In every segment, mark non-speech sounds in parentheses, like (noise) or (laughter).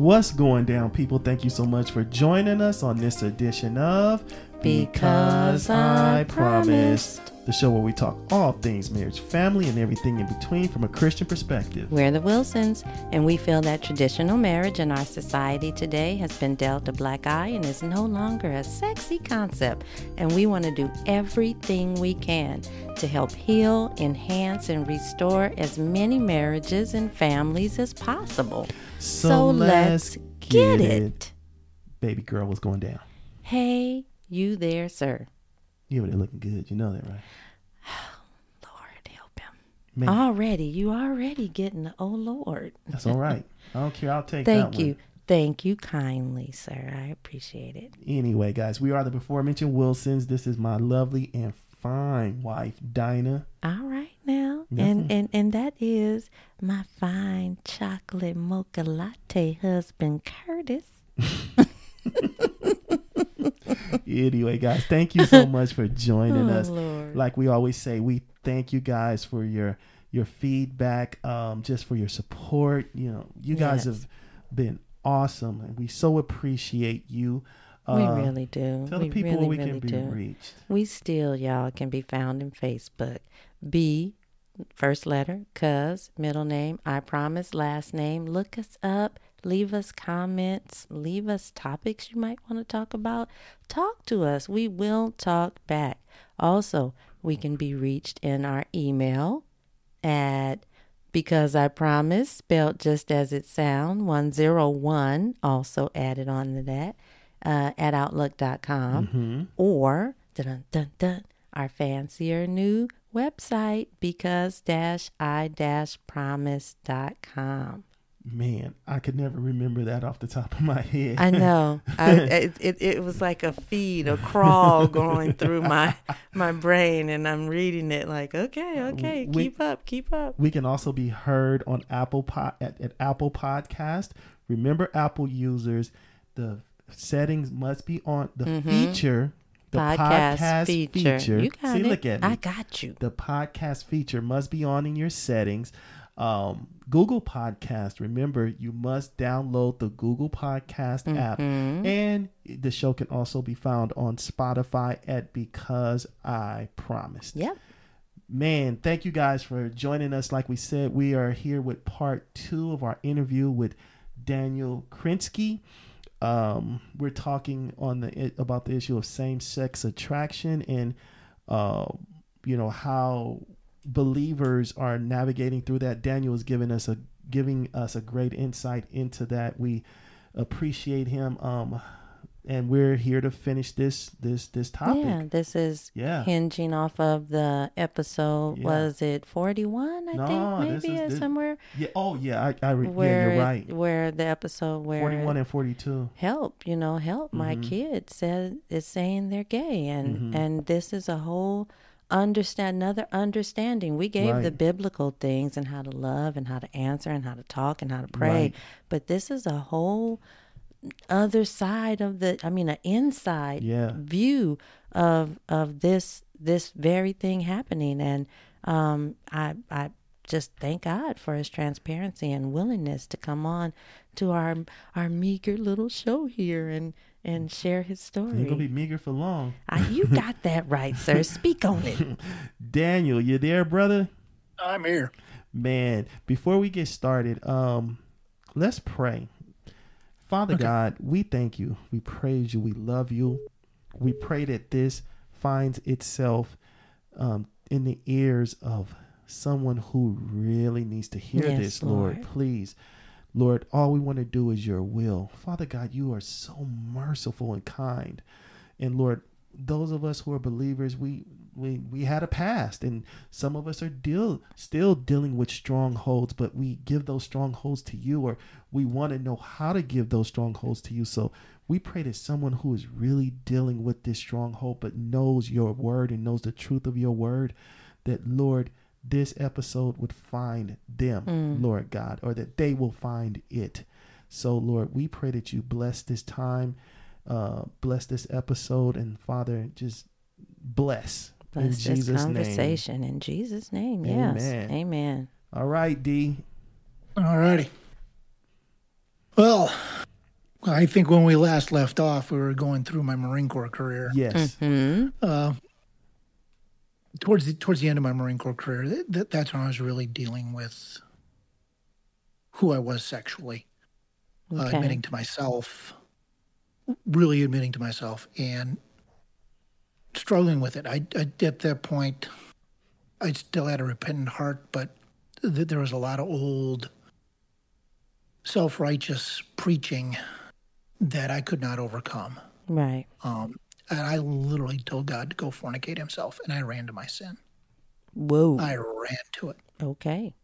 What's going down, people? Thank you so much for joining us on this edition of Because I Promised. The show where we talk all things marriage, family, and everything in between from a Christian perspective. We're the Wilsons, and we feel that traditional marriage in our society today has been dealt a black eye and is no longer a sexy concept. And we want to do everything we can to help heal, enhance, and restore as many marriages and families as possible. So, let's get it. Baby girl, what's going down? Hey, you there, sir. You over there looking good. You know that, right? (sighs) Lord, help him. Man, Already, you already getting the oh Lord. that's all right. I don't care. I'll take that Thank one. you. Thank you kindly, sir. I appreciate it. Anyway, guys, we are the before mentioned Wilsons. This is my lovely and fine wife, Dinah. All right now. Yes, And, and and that is my fine chocolate mocha latte husband Curtis. (laughs) (laughs) Anyway, guys, thank you so (laughs) much for joining Oh, us. Lord. Like we always say, we thank you guys for your your feedback, um, just for your support. You know, you guys Yes. have been awesome, and we so appreciate you. we Uh, really do. Tell we the people really, we really can be reached. We still, y'all, can be found in Facebook. B, first letter, cuz, middle name, I promise, last name. Look us up. Leave us comments. Leave us topics you might want to talk about. Talk to us. We will talk back. Also, we can be reached in our email at because I promise, spelled just as it sounds, 101, also added on to that, uh, at outlook.com Mm-hmm. or dun, dun, dun, our fancier new website because dash i dash promise.com. Man, I could never remember that off the top of my head. I know. I, (laughs) it, it, it was like a feed, a crawl going through my my brain, and I'm reading it like, okay, okay, We- keep up, keep up. We can also be heard on Apple Pod at, at Apple Podcast. Remember, Apple users, the settings must be on the Mhm. feature, the Podcast, podcast, feature. feature. You got See, it. look at me. I got you. the podcast feature must be on in your settings. Um, Google Podcast. Remember, you must download the Google Podcast app, Mhm. and the show can also be found on Spotify at Because I Promised. Yeah. Man, thank you guys for joining us. Like we said, we are here with part two of our interview with Daniel Krinsky. Um, we're talking on the about the issue of same-sex attraction and uh, you know how believers are navigating through that. Daniel is giving us a giving us a great insight into that. We appreciate him. Um, and we're here to finish this this this topic. Yeah, this is Yeah. hinging off of the episode. Yeah. Was it 41? I No, think this maybe is- uh, this- somewhere Yeah. Oh, yeah. I, I re- yeah, you're it- right. where the episode where Forty-one and forty-two. help you know help my Mhm. kid said is saying they're gay and Mhm. and this is a whole understand another understanding we gave the biblical things and how to love and how to answer and how to talk and how to pray Right. but this is a whole other side of the i mean an inside Yeah. view of of this this very thing happening and um i i just thank god for his transparency and willingness to come on to our our meager little show here and and share his story. You ain't gonna be meager for long. I, you (laughs) got that right sir speak on it (laughs) Daniel, you there, brother? I'm here. Man, before we get started, um, let's pray. Father Okay. God, we thank you. We praise you. We love you. We pray that this finds itself um, in the ears of someone who really needs to hear Yes, this, Lord. Lord. Please, Lord, all we want to do is your will. Father God, you are so merciful and kind. And Lord, those of us who are believers, we we we had a past, and some of us are deal still dealing with strongholds, but we give those strongholds to you, or we want to know how to give those strongholds to you. So we pray that someone who is really dealing with this stronghold, but knows your word and knows the truth of your word, that Lord, this episode would find them, Mm. Lord God, or that they will find it. So Lord, we pray that you bless this time uh, bless this episode and Father, just bless, in Bless this Jesus' name. conversation in Jesus' name. Yes. Amen. Amen. All right, D. All righty. Well, I think when we last left off, we were going through my Marine Corps career. Yes. Hmm. Uh, towards the towards the end of my Marine Corps career, th- th- that's when I was really dealing with who I was sexually, uh, admitting to myself, really admitting to myself, and struggling with it. I, I at that point, I still had a repentant heart, but th- there was a lot of old self righteous preaching that I could not overcome. Right. Um, and I literally told God to go fornicate himself, and I ran to my sin. Whoa. I ran to it. okay.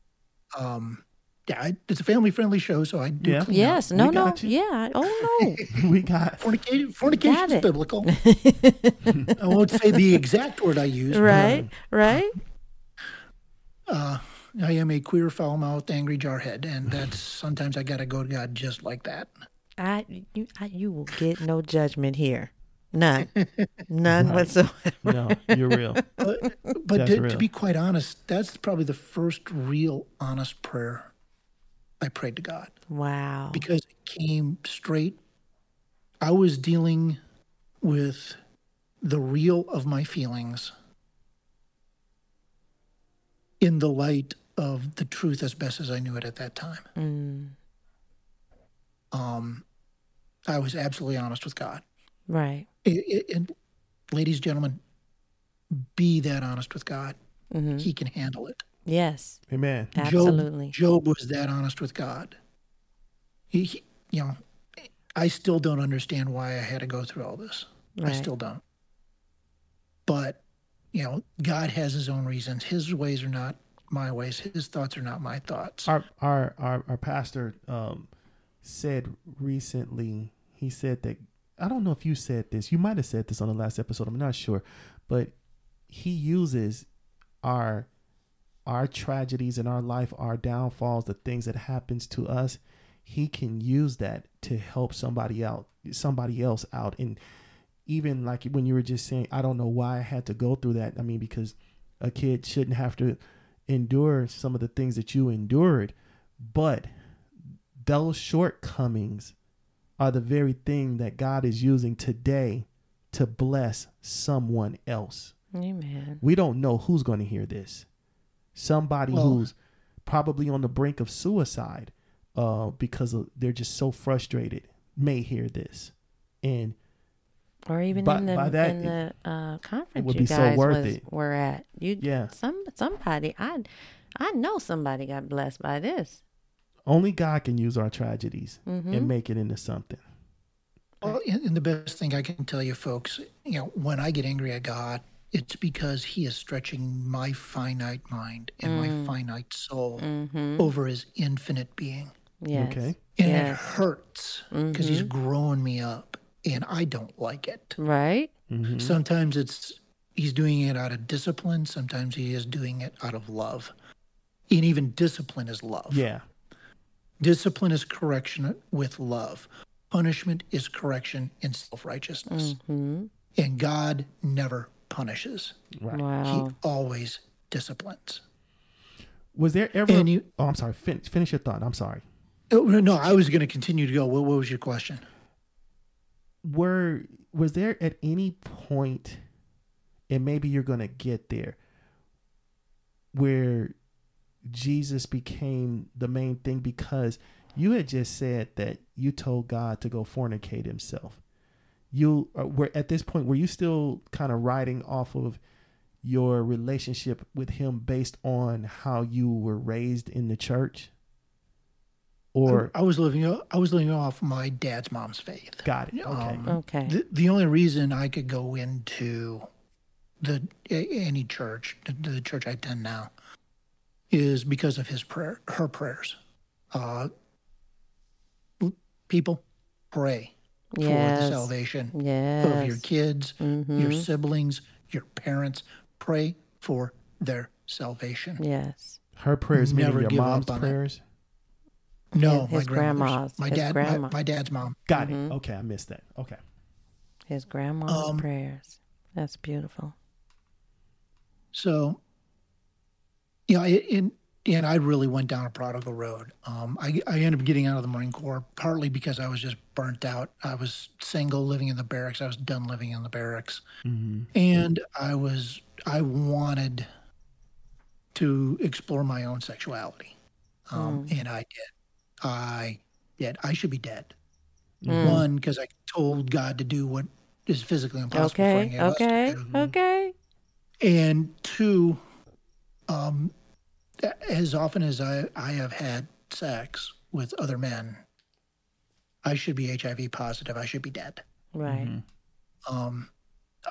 Um, yeah, I, it's a family-friendly show, so I do Yeah. clean Yes. up. No. We No. got you. Yeah. Oh no. (laughs) we got (laughs) Fornication, fornication is biblical. (laughs) I won't say the exact word I use. right. Right. Uh, I am a queer, foul-mouthed, angry jarhead, and that's sometimes I got to go to God just like that. I you I, you will get no judgment here. None. (laughs) None whatsoever. no. You're real. (laughs) But That's to, real. to be quite honest, that's probably the first real honest prayer I prayed to God. Wow. because it came straight. I was dealing with the real of my feelings in the light of the truth as best as I knew it at that time. Mm, Um, I was absolutely honest with God. right. I- I- and ladies, gentlemen, be that honest with God. hmm He can handle it. Yes. Amen. Absolutely. Job, Job was that honest with God. He, he- you know, I still don't understand why I had to go through all this. I still don't. But, you know, God has his own reasons. His ways are not my ways. His thoughts are not my thoughts. Our our our, our pastor um, said recently. He said that I don't know if you said this. You might have said this on the last episode. I'm not sure, but he uses our our tragedies in our life, our downfalls, the things that happens to us. He can use that to help somebody out, somebody else out, and even like when you were just saying, I don't know why I had to go through that. I mean, because a kid shouldn't have to endure some of the things that you endured, but those shortcomings are the very thing that God is using today to bless someone else. Amen. We don't know who's going to hear this. Somebody Well- who's probably on the brink of suicide uh, because of, they're just so frustrated may hear this. And Or even By- in the by that, in the uh, conference would you be so guys worth was, it. were at. You Yeah. some somebody I I know somebody got blessed by this. Only God can use our tragedies Mm-hmm. and make it into something. Well, and and the best thing I can tell you, folks, you know, when I get angry at God, it's because He is stretching my finite mind and my finite soul Mm-hmm. over His infinite being. Yes. Okay. And it Yes. Mm-hmm. hurts because He's growing me up, and I don't like it. Right? Mhm. Sometimes it's He's doing it out of discipline, sometimes He is doing it out of love. And even discipline is love. Yeah. Discipline is correction with love. Punishment is correction in self righteousness. hmm And God never punishes, Right. Wow. He always disciplines. Was there ever? And you- oh, I'm sorry. Fin- finish your thought. I'm sorry. Oh, no, I was going to continue to go. What, what was your question? Were was there at any point, and maybe you're gonna get there, where Jesus became the main thing because you had just said that you told God to go fornicate Himself. You uh, were at this point. Were you still kind of riding off of your relationship with Him based on how you were raised in the church? Or I was living. I was living off my dad's mom's faith. got it? Okay. Um, Okay. The, the only reason I could go into the any church, the, the church I attend now, is because of his prayer, her prayers. Uh, people pray for the salvation Yes. of your kids, Mhm. your siblings, your parents. Pray for their salvation. Yes. Her prayers meaning Never your give up mom's on it. prayers. No, His- my his grandmother's. grandma's- My dad. grandma. My, my dad's mom. Got Mm-hmm. it. Okay, I missed that. Okay. His grandma's Um, prayers. That's beautiful. So, you know, in and I really went down a prodigal road. Um, I, I ended up getting out of the Marine Corps partly because I was just burnt out. I was single, living in the barracks. I was done living in the barracks, and I was I wanted to explore my own sexuality, um, and I did. I did. I should be dead. One because I told God to do what is physically impossible for Okay, any of us okay, okay. and two, um, as often as I, I have had sex with other men, I should be HIV positive. I should be dead. Right. Um,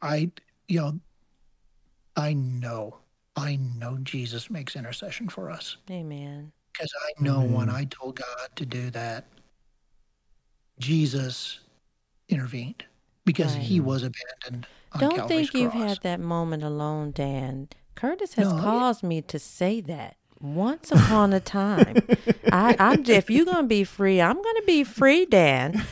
I, you know, I know, I know Jesus makes intercession for us Amen. because I know when I told God to do that, Jesus intervened because he was abandoned. On Don't Calvary's think you've cross. had that moment alone, Dan. Curtis has No, caused me to say that once upon a time. (laughs) I, I'm if you're gonna be free, I'm gonna be free, Dan.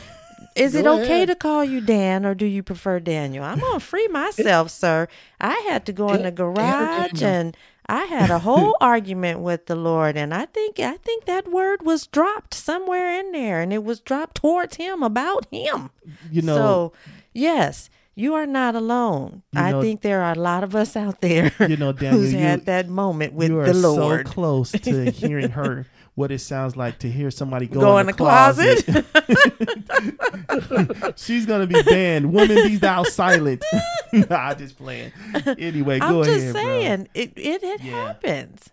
Is it okay ahead. to call you Dan, or do you prefer Daniel? I'm gonna free myself, sir. I had to go in the Dan- Dan or garage and I had a whole (laughs) argument with the Lord, and I think I think that word was dropped somewhere in there, and it was dropped towards him about him. You know, so yes, you are not alone. You I know- think there are a lot of us out there (laughs) You know, (laughs) Daniel, who's you- had that moment with you are the Lord. so close to (laughs) hearing her what it sounds like to hear somebody go, Go in, in the, the closet. closet. She's gonna be banned. Woman, be thou silent. nah, I just playing. Anyway, I'm go just ahead, bro. saying, it it, it Yeah. happens.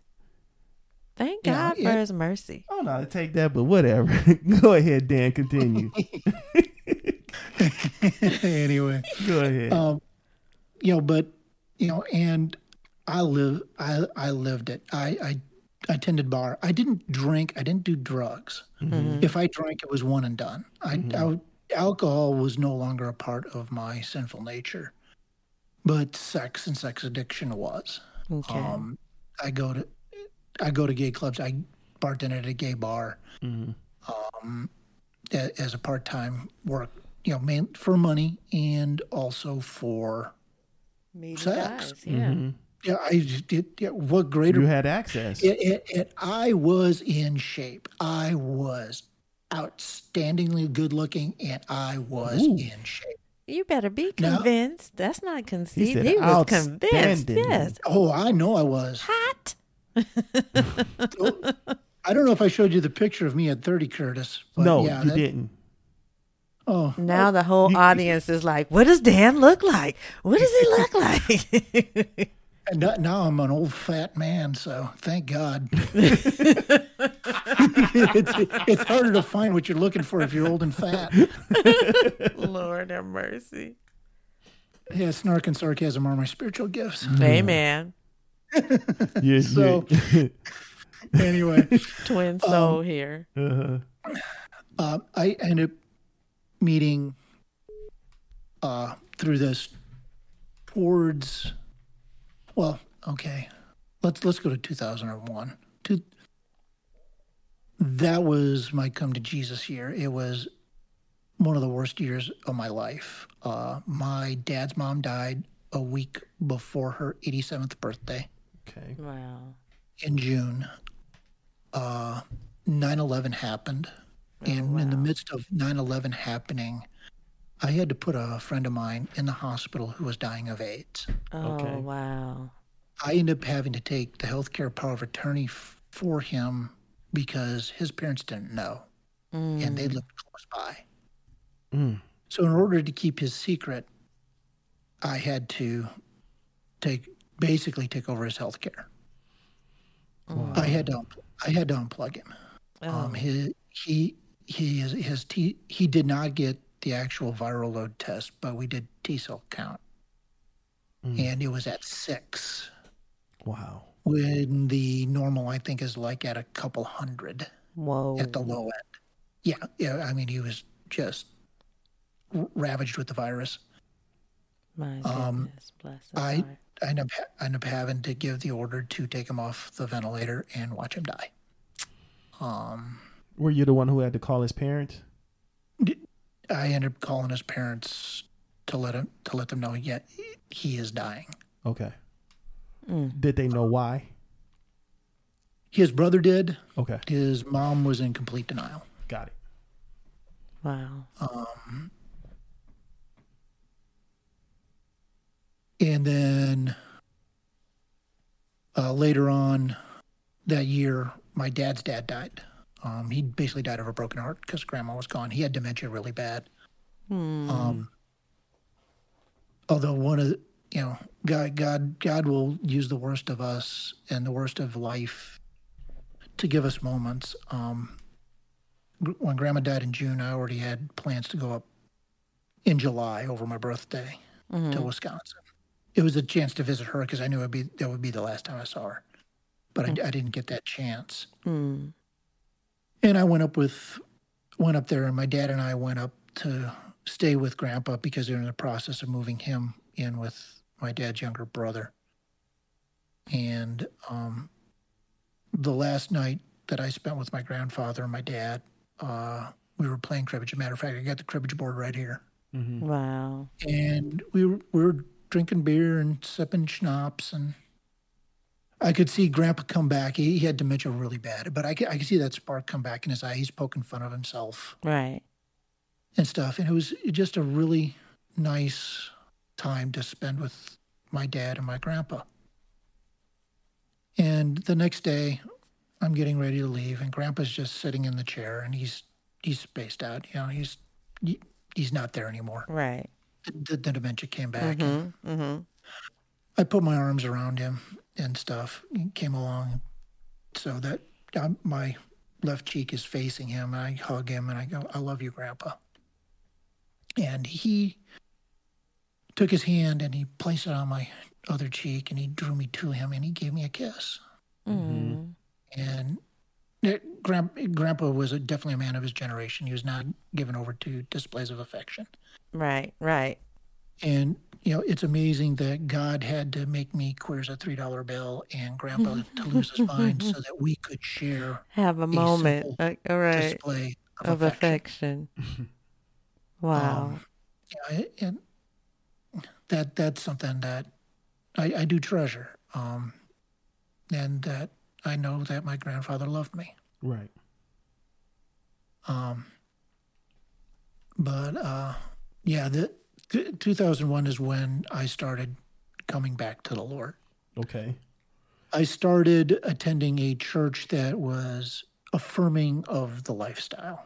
Thank Yeah, God for. His mercy. Oh, I don't know how to take that, but whatever. go ahead, Dan. Continue. (laughs) anyway. Go ahead. um, you know, but you know, and I live, I I lived it. I I I attended bar. I didn't drink. I didn't do drugs. If I drank, it was one and done. I, I alcohol was no longer a part of my sinful nature, but sex and sex addiction was. Okay. Um, I go to I go to gay clubs. I bartended at a gay bar um, as a part time work. You know, man, for money and also for Media sex. dies, Yeah. Mm-hmm. yeah. I did. Yeah, what greater you had access. it, it, it, I was in shape. I was outstandingly good looking, and I was Ooh. in shape. You better be No. convinced. That's not conceit. said He, was convinced. Yes. Oh, I know I was. Hot. (laughs) I don't know if I showed you the picture of me at 30, Curtis. But no, yeah, you that- didn't. Oh, Now the whole audience is like, "What does Dan look like? What does he look like?" (laughs) and now- now I'm an old fat man, so thank God. (laughs) it's, it's harder to find what you're looking for if you're old and fat. (laughs) Lord have mercy. Yeah, snark and sarcasm are my spiritual gifts. Amen. You, So- you- Anyway. Twin soul here. uh-huh. uh, I ended up meeting uh, through this towards. Well, okay, let's let's go to 2001. Two, that was my come to Jesus year. It was one of the worst years of my life. Uh, my dad's mom died a week before her 87th birthday Okay. Wow. in June. Uh, 9/11 happened, and in the midst of 9/11 happening, I had to put a friend of mine in the hospital who was dying of AIDS. Oh Okay. wow. I ended up having to take the healthcare power of attorney f- for him because his parents didn't know, and they lived close by. Mm. So, in order to keep his secret, I had to take basically take over his healthcare. I had to I had to unplug him. Um, his, he he his, his T, he did not get the actual viral load test, but we did T cell count, and it was at six. Wow. When the normal, I think, is like at a couple hundred Whoa. at the low end. Yeah, yeah. I mean, he was just r- ravaged with the virus. My goodness. um, Bless his I heart. I ended up, ha- I ended up having to give the order to take him off the ventilator and watch him die. Um, Were you the one who had to call his parents? I ended up calling his parents to let him to let them know yet he is dying. Okay. Mm. Did they know why? His brother did. Okay. His mom was in complete denial. Got it. Wow. Um, And then uh, later on that year, my dad's dad died. Um, he basically died of a broken heart because grandma was gone. He had dementia really bad. Um, although one of the, you know, God, God, God will use the worst of us and the worst of life to give us moments. Um, when grandma died in June, I already had plans to go up in July over my birthday to Wisconsin. It was a chance to visit her because I knew it'd be that would be the last time I saw her, but I, I didn't get that chance. Mm. And I went up with went up there, and my dad and I went up to stay with Grandpa because they're in the process of moving him in with my dad's younger brother. And um, the last night that I spent with my grandfather and my dad, uh, we were playing cribbage. As a matter of fact, I got the cribbage board right here, Mm-hmm. Wow. and we were we were drinking beer and sipping schnapps and. I could see Grandpa come back. He, he had dementia really bad, but I could, I could see that spark come back in his eye. He's poking fun of himself. Right. and stuff. And it was just a really nice time to spend with my dad and my grandpa. And the next day, I'm getting ready to leave, and grandpa's just sitting in the chair, and he's he's spaced out. You know, he's he, he's not there anymore. Right. The, the dementia came back. Mm-hmm. Mm-hmm. I put my arms around him and stuff. Came along so that um, my left cheek is facing him. And I hug him and I go, I love you, Grandpa. And he took his hand and he placed it on my other cheek and he drew me to him and he gave me a kiss. Mm. And that Grand, Grandpa was a, definitely a man of his generation. He was not given over to displays of affection. Right. Right. And you know, it's amazing that God had to make me queer as a three dollar bill and Grandpa (laughs) to lose his mind so that we could share Have a moment. simple Uh, all right. display of, Of affection. affection. (laughs) wow. Um, yeah, and that that's something that I, I do treasure, um, and that I know that my grandfather loved me. Right. Um, but uh, yeah, the t- 2001 is when I started coming back to the Lord. Okay. I started attending a church that was affirming of the lifestyle.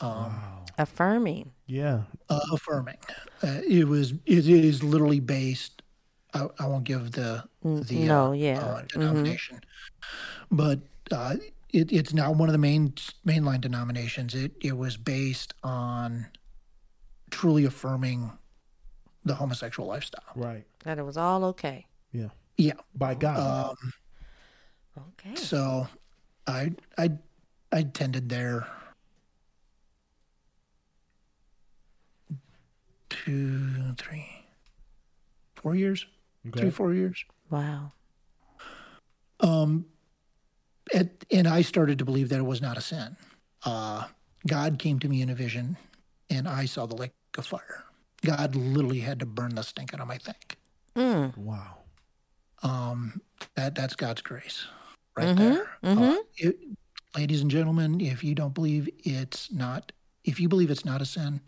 Um, Wow. Affirming. Yeah. uh, affirming. Uh, it was. It is literally based. I, I won't give the Mm, the no, uh, yeah. uh, Mhm. denomination, but uh, it, it's now one of the main mainline denominations. It it was based on truly affirming the homosexual lifestyle. Right. That it was all okay. Yeah. Yeah. By God. Um, Okay. so, I I I attended there two, three, four years, okay. three, four years. Wow. Um, it, and I started to believe that it was not a sin. Uh, God came to me in a vision, and I saw the lake of fire. God literally had to burn the stink out of my thing. Mm. Wow. Um, that that's God's grace, right Mhm, there. Uh, mhm. it, ladies and gentlemen, if you don't believe it's not, if you believe it's not a sin,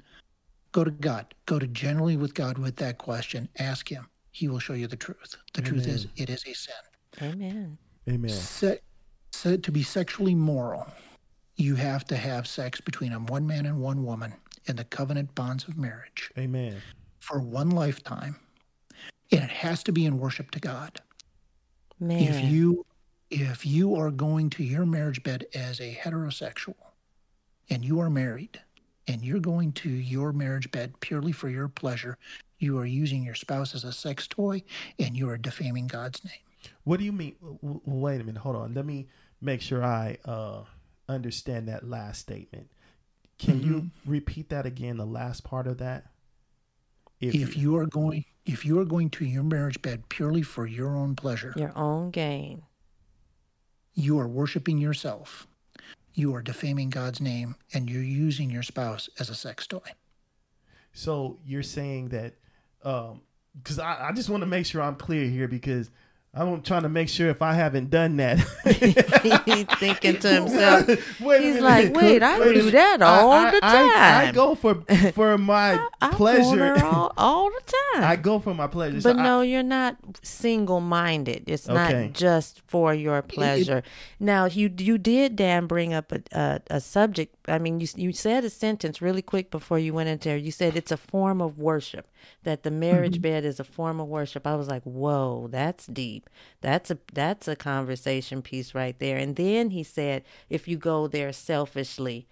go to God. Go to generally with God with that question. Ask Him. He will show you the truth. The truth is, it is a sin. Amen. Amen. Se- se- to be sexually moral, you have to have sex between a one man and one woman in the covenant bonds of marriage Amen. for one lifetime, and it has to be in worship to God. Man. If you if you are going to your marriage bed as a heterosexual and you are married and you're going to your marriage bed purely for your pleasure, you are using your spouse as a sex toy and you are defaming God's name. What do you mean? w- w- Wait a minute. Hold on. Let me make sure I uh, understand that last statement. Can you mm-hmm. repeat that again? The last part of that. if you are going if you are going to your marriage bed purely for your own pleasure your own gain. you are worshiping yourself you are defaming god's name and you're using your spouse as a sex toy So you're saying that, um, because I, I just want to make sure I'm clear here because I'm trying to make sure if I haven't done that. (laughs) He's thinking to himself. He's like, wait, I Wait do that all I- the I- I, time. go for for my (laughs) I pleasure. all, all the time. I go for my pleasure. So But I- no, you're not single minded. It's Okay. not just for your pleasure. now, you you did, Dan, bring up a, a, a subject. I mean, you you said a sentence really quick before you went into there. You said it's a form of worship. That the marriage Mm-hmm. bed is a form of worship. I was like, whoa, that's deep. That's a that's a conversation piece right there. And then he said, if you go there selfishly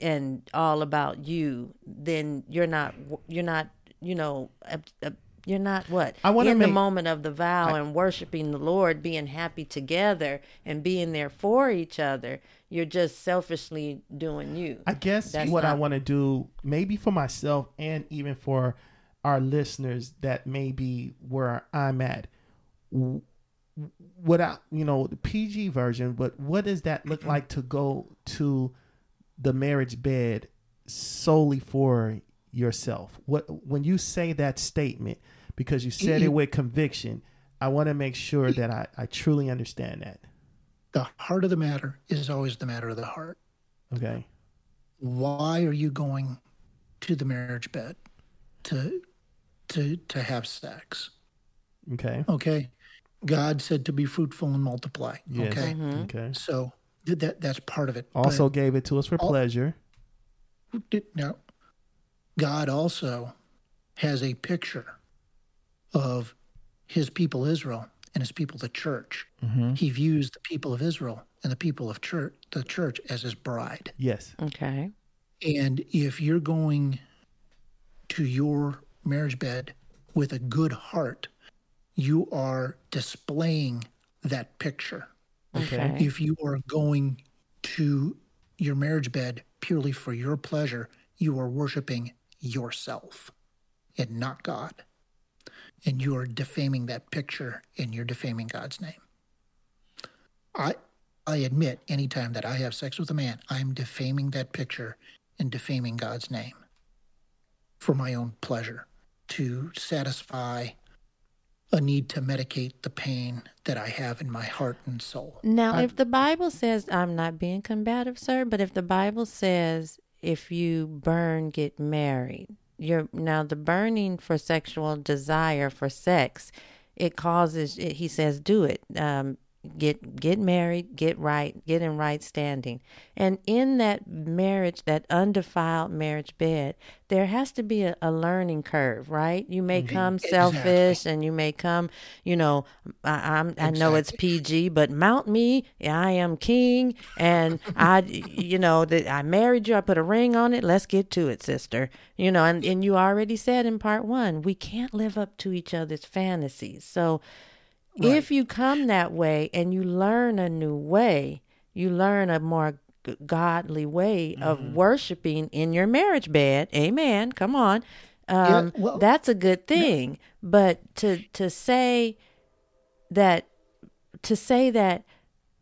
and all about you, then you're not you're not you know. A, a, you're not what I wanna in the moment of the vow and worshiping the Lord, being happy together and being there for each other. You're just selfishly doing you. I guess That's what I want to do, maybe for myself and even for our listeners that may be where I'm at, w- without you know the PG version, but what does that look like to go to the marriage bed solely for yourself? What when you say that statement because you said it with conviction, I want to make sure that I, I truly understand that. The heart of the matter is always the matter of the heart. Okay. Why are you going to the marriage bed to to to have sex? Okay. Okay. God said to be fruitful and multiply. Yes. Okay. Mm-hmm. Okay. So that that's part of it. But Also gave it to us for Al- pleasure. did- now, God also has a picture of his people Israel and his people the church. Mm-hmm. He views the people of Israel and the people of church the church as his bride. Yes. okay. And if you're going to your marriage bed with a good heart, you are displaying that picture. Okay. If you are going to your marriage bed purely for your pleasure, you are worshiping yourself and not God. And you are defaming that picture and you're defaming God's name. I I admit anytime that I have sex with a man, I'm defaming that picture and defaming God's name for my own pleasure to satisfy a need to medicate the pain that I have in my heart and soul. Now, if the Bible says, I'm not being combative, sir, but if the Bible says if you burn, get married, you're now the burning for sexual desire for sex, it causes. It, he says, do it. Um, get get married, get right, get in right standing, and in that marriage, that undefiled marriage bed, there has to be a, a learning curve, right? You may mm-hmm. come selfish, and you may come, you know, I, I'm I know it's PG, but mount me, I am king, and I, you know, that I married you, I put a ring on it. Let's get to it, sister. You know, and and you already said in part one, we can't live up to each other's fantasies, so. If you come that way and you learn a new way, you learn a more g- godly way of worshiping in your marriage bed. Amen. Come on. Um, well- that's a good thing. But to to say that to say that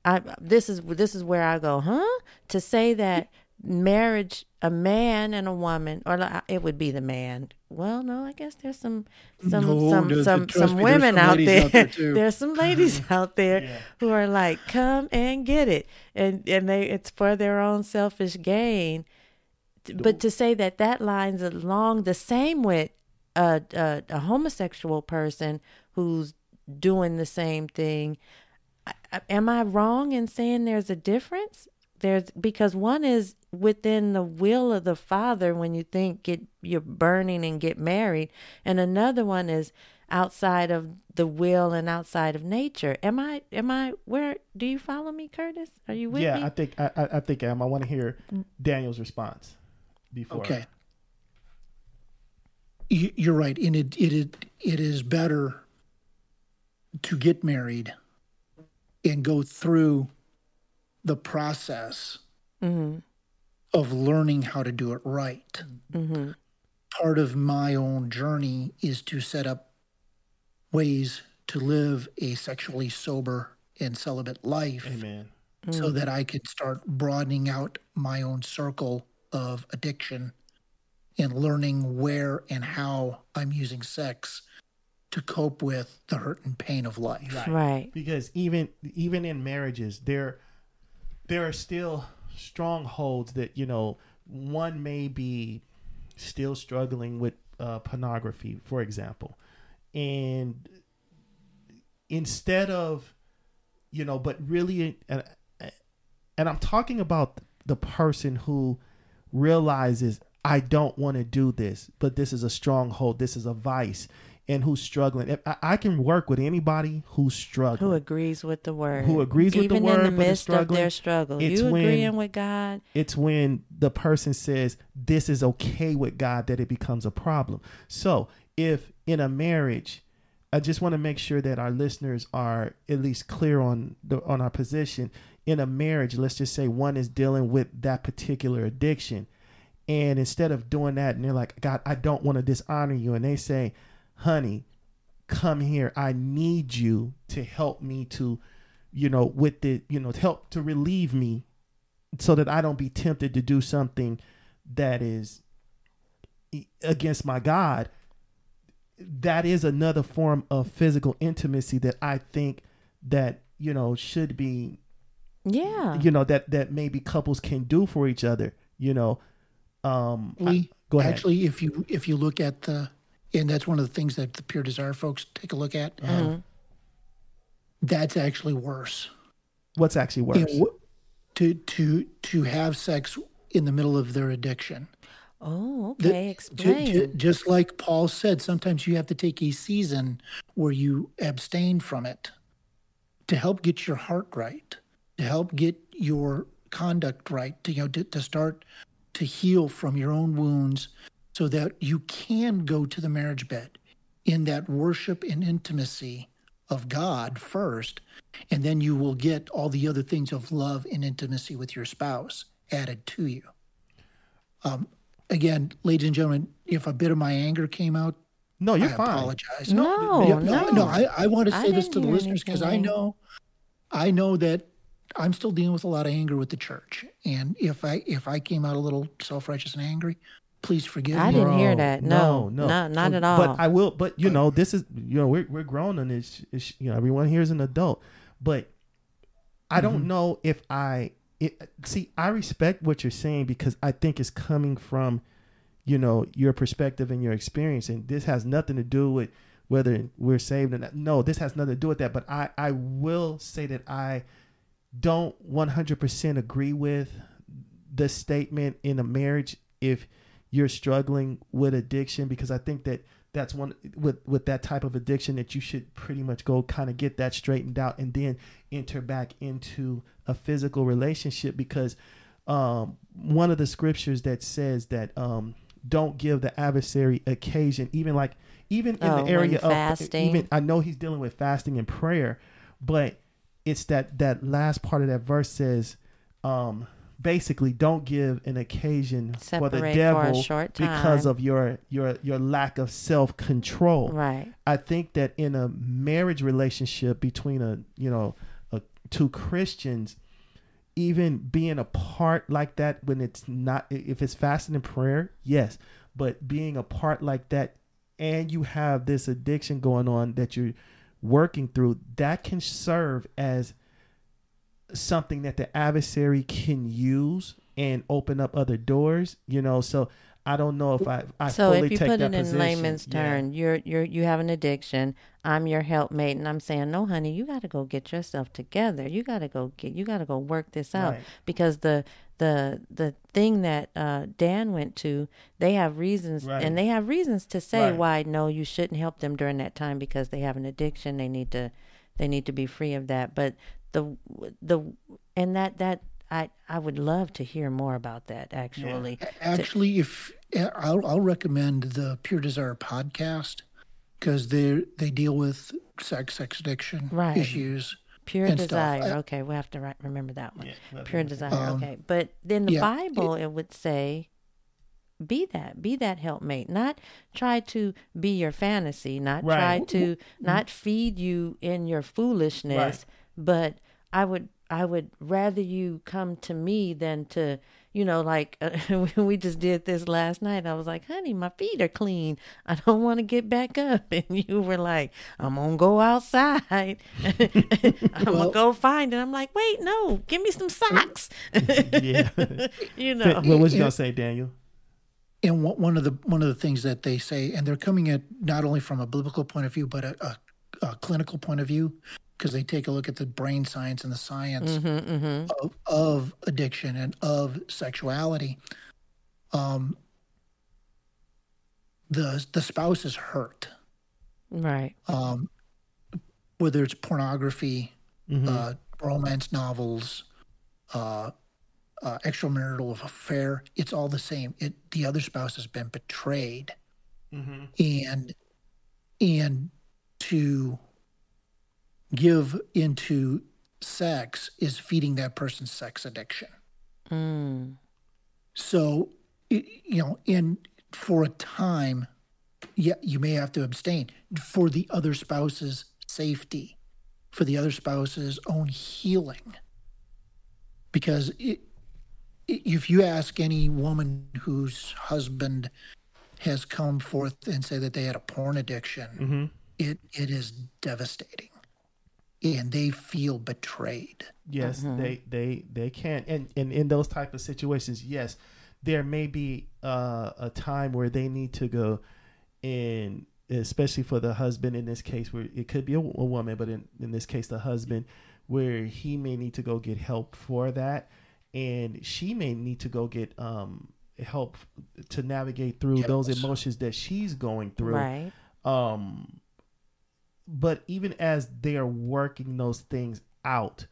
I this is this is where I go, huh? To say that marriage, a man and a woman, or li- uh, it would be the man. Well, no, I guess there's some some No, some some some me, women some out there. out there, (laughs) there's some ladies (laughs) out there who are like, come and get it, and and they it's for their own selfish gain. But to say that that lines along the same with a, a, a homosexual person who's doing the same thing, am I wrong in saying there's a difference? There's because one is within the will of the Father when you think get you're burning and get married, and another one is outside of the will and outside of nature. Am I? Am I? Where do you follow me, Curtis? Are you with yeah, me? Yeah i think I, I I think um, I want to hear Daniel's response before. Okay. You- You're right, and it it it, it is better to get married and go through the process mm-hmm. of learning how to do it right. Mm-hmm. Part of my own journey is to set up ways to live a sexually sober and celibate life Amen. so mm. that I could start broadening out my own circle of addiction and learning where and how I'm using sex to cope with the hurt and pain of life. Right. Right. because even even in marriages there there are still strongholds that you know one may be still struggling with uh, pornography for example. And instead of you know but really and, and i'm talking about the person who realizes i don't want to do this but this is a stronghold. This is a vice and who's struggling If- I, I can work with anybody who's struggling Who agrees with the word? Who agrees with the Even word, in the midst of their struggle, It's you when- agreeing with God? it's when the person says this is okay with God that it becomes a problem. So, if in a marriage, I just want to make sure that our listeners are at least clear on the on our position. In a marriage, let's just say one is dealing with that particular addiction, and instead of doing that, and they're like, "God, I don't want to dishonor you," and they say, "Honey, come here. I need you to help me to, you know, with the, you know, to help to relieve me so that I don't be tempted to do something that is against my God. That is another form of physical intimacy that I think that, you know, should be, Yeah. you know, that that maybe couples can do for each other, you know. Um I- go ahead. Actually, if you if you look at the, and that's one of the things that the Pure Desire folks take a look at. Uh-huh. That's actually worse. What's actually worse? You know, wh- to to to have sex in the middle of their addiction. Oh, okay. Ju- Explain. ju- just like Paul said, sometimes you have to take a season where you abstain from it to help get your heart right, to help get your conduct right, to you know to, to start to heal from your own wounds, so that you can go to the marriage bed in that worship and intimacy of God first, and then you will get all the other things of love and intimacy with your spouse added to you um, again, ladies and gentlemen, if a bit of my anger came out, no, you're I fine. apologize. no, Yeah, Oh, no, no, I, I want to I say this to the listeners because I know, I know that I'm still dealing with a lot of anger with the church, and if I if I came out a little self righteous and angry, please forgive me. I me. didn't hear that. No, no, not at all. But I will. But you know, this is you know we're we're grown and this. It's, you know, everyone here is an adult. But I Mm-hmm. don't know if I it, see. I respect what you're saying because I think it's coming from you know your perspective and your experience, and this has nothing to do with whether we're saved or not. No, this has nothing to do with that. But I I will say that I don't 100% agree with the statement in a marriage if you're struggling with addiction because I think that that's one with with that type of addiction that you should pretty much go kind of get that straightened out and then enter back into a physical relationship because um, one of the scriptures that says that um, don't give the adversary occasion even like even in Oh, the area of fasting. even I know he's dealing with fasting and prayer but it's that that last part of that verse says um basically don't give an occasion for the Separate for a devil short because of your your your lack of self-control. Right. i think that in a marriage relationship between a you know a, two christians even being apart like that when it's not if it's fasting and prayer yes. But being apart like that and you have this addiction going on that you're working through that can serve as something that the adversary can use and open up other doors you know so i don't know if i i So fully if you take put that it in position. layman's Yeah. term, you're you're you have an addiction. I'm your helpmate, and I'm saying, no, honey, you got to go get yourself together. You got to go get. You got to go work this out Right. because the the the thing that uh, Dan went to, they have reasons, Right. and they have reasons to say Right. why no, you shouldn't help them during that time because they have an addiction. They need to they need to be free of that. But the the and that that. I, I would love to hear more about that actually. Actually, if I'll, I'll recommend the Pure Desire podcast because they they deal with sex, sex addiction Right. issues. Pure and stuff. desire. I- okay, we have to ri- remember that one. Yeah, Pure desire. Um, okay, but in the yeah, Bible, it, would say, "Be that, be that helpmate." Not try to be your fantasy. Not try to not feed you in your foolishness. But I would I would rather you come to me than to, you know, like uh, (laughs) we just did this last night. I was like, honey, my feet are clean. I don't want to get back up. (laughs) And you were like, I'm going to go outside. (laughs) I'm Well- going to go find it. I'm like, wait, no, give me some socks. yeah. you know. what was you gonna say, Daniel? and one one of the one of the things that they say, and they're coming at not only from a biblical point of view, but a, a, a clinical point of view, because they take a look at the brain science and the science Mm-hmm, mm-hmm. of, of addiction and of sexuality. Um, the the spouse is hurt, Right. um, whether it's pornography, Mhm. uh, romance novels, uh, uh, extramarital affair. It's all the same. It the other spouse has been betrayed, Mhm. and and to give into sex is feeding that person's sex addiction. Mm. So, you know, in for a time, yeah, you may have to abstain for the other spouse's safety, for the other spouse's own healing. Because it, if you ask any woman whose husband has come forth and say that they had a porn addiction, Mhm. It it is devastating, and they feel betrayed. Yes, they they they can, and and in those type of situations, yes, there may be uh, a time where they need to go, and especially for the husband in this case, where it could be a, a woman, but in in this case, the husband, where he may need to go get help for that, and she may need to go get um help to navigate through those emotions that she's going through. Right. um but even as they are working those things out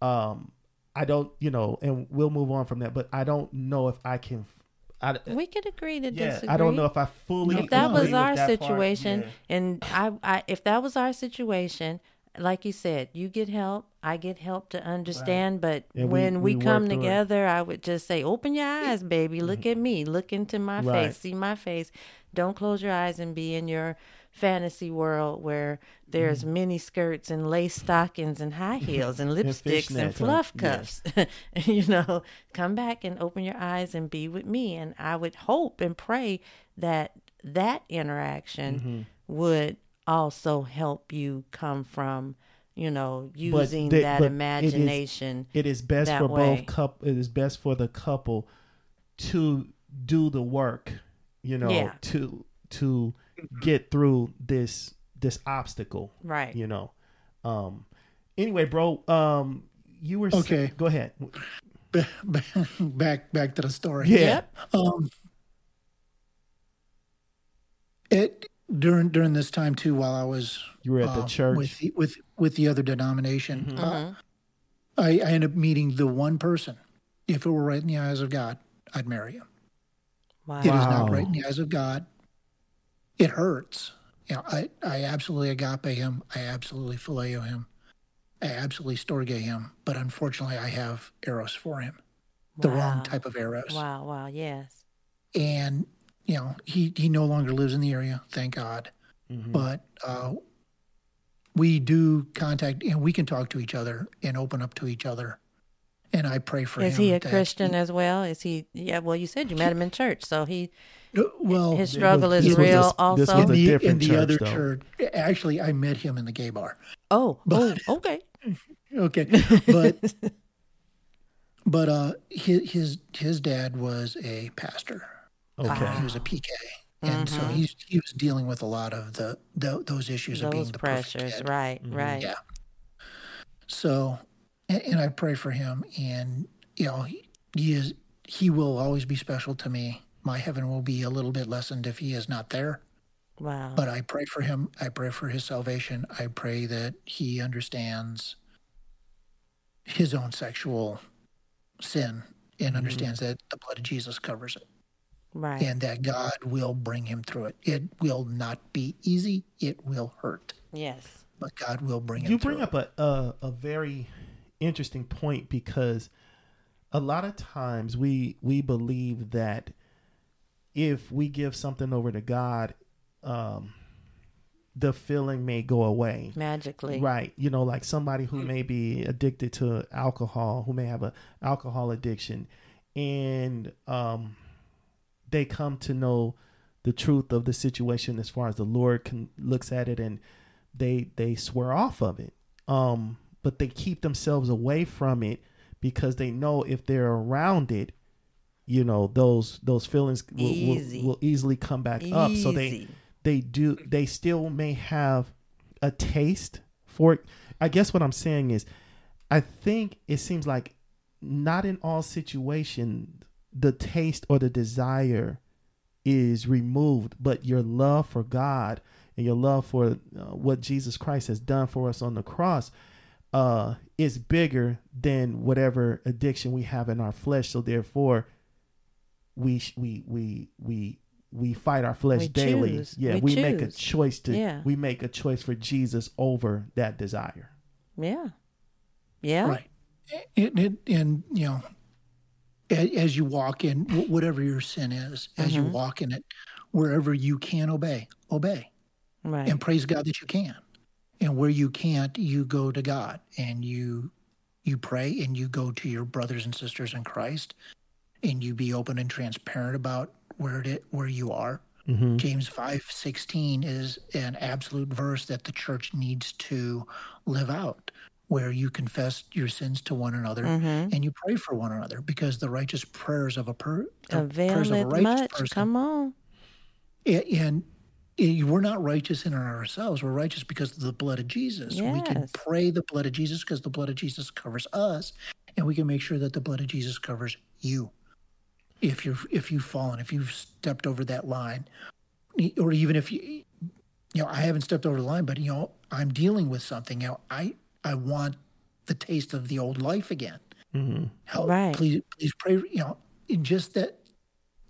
um i don't you know and we'll move on from that but i don't know if i can I, We could agree to yeah, disagree. I don't know if I fully. if that was our that part. situation Yeah. and I, I if that was our situation like you said you get help i get help to understand but And when we, we come work through it. together i would just say open your eyes baby look at me look into my Right. face see my face don't close your eyes and be in your fantasy world where there's Mm-hmm. mini skirts and lace stockings and high (laughs) heels and lipsticks and, huh? fluff cuffs (laughs) you know come back and open your eyes and be with me and i would hope and pray that that interaction Mm-hmm. would also help you come from you know using they- that but it is- imagination it is best for way. both couple. It is best for the couple to do the work, you know, Yeah. to to get through this this obstacle. right you know. Um. Anyway, bro. Um. You were sa- Okay. Go ahead. (laughs) back back to the story. Yeah. Yep. Um, it during during this time too, while I was You were at the uh, church. with the, with with the other denomination, Mhm. uh, I, I ended up meeting the one person. If it were right in the eyes of God, I'd marry him. wow It is not right in the eyes of God. It hurts. You know, I, I absolutely agape him. I absolutely phileo him. I absolutely storge him. But unfortunately, I have eros for him, the Wow. wrong type of eros. wow wow yes And you know, he he no longer lives in the area, thank God. Mhm. But uh, we do contact, and we can talk to each other and open up to each other. And I pray for him. is he a that christian as well is he yeah well you said you met him in church so he well, his struggle was- is this was a- real this also was in a the, different in the church, other though. church, actually, I met him in the gay bar. oh (laughs) But- oh okay (laughs) Okay, but (laughs) but uh, his his his dad was a pastor. okay. He was a PK, and so he's he was dealing with a lot of the, the those issues of being the perfect pressures kid. right Mhm. right Yeah. So, and, and I pray for him, and you know, he, he is he will always be special to me. My heaven will be a little bit lessened if he is not there. wow But I pray for him. I pray for his salvation. I pray that he understands his own sexual sin and mm-hmm. understands that the blood of Jesus covers it right and that God will bring him through it. It will not be easy. It will hurt, yes but God will bring him You through bring up a, a a very interesting point because a lot of times we we believe that if we give something over to God, um, the feeling may go away. Magically. right. You know like somebody who may be addicted to alcohol who may have a alcohol addiction and um they come to know the truth of the situation as far as the lord can looks at it and they they swear off of it. Um but they keep themselves away from it because they know if they're around it you know those those feelings will, will, will easily come back up so they they do they still may have a taste for it. I guess what I'm saying is I think it seems like not in all situations the taste or the desire is removed, but your love for God and your love for uh, what Jesus Christ has done for us on the cross uh, is bigger than whatever addiction we have in our flesh. So therefore, we we we we we fight our flesh We daily. choose. Yeah, We we, make a choice to Yeah. we make a choice for Jesus over that desire. Yeah. Yeah. Right. And, and, and you know, as you walk in, whatever your sin is, as you Mhm. walk in it, wherever you can obey, obey. Right. and praise God that you can. And where you can't, you go to God and you you pray and you go to your brothers and sisters in Christ and you be open and transparent about where it where you are. Mm-hmm. James five sixteen is an absolute verse that the church needs to live out, where you confess your sins to one another mm-hmm. and you pray for one another, because the righteous prayers of a per the prayers of a righteous much. person Come on. a- and we're not righteous in ourselves. We're righteous because of the blood of Jesus. We can pray the blood of Jesus because the blood of Jesus covers us, and we can make sure that the blood of Jesus covers you. If you're if you've fallen, if you've stepped over that line, or even if you, you know, I haven't stepped over the line, but you know, I'm dealing with something. You know, I I want the taste of the old life again. Mm-hmm. Help, Right. please, please pray. You know, in just that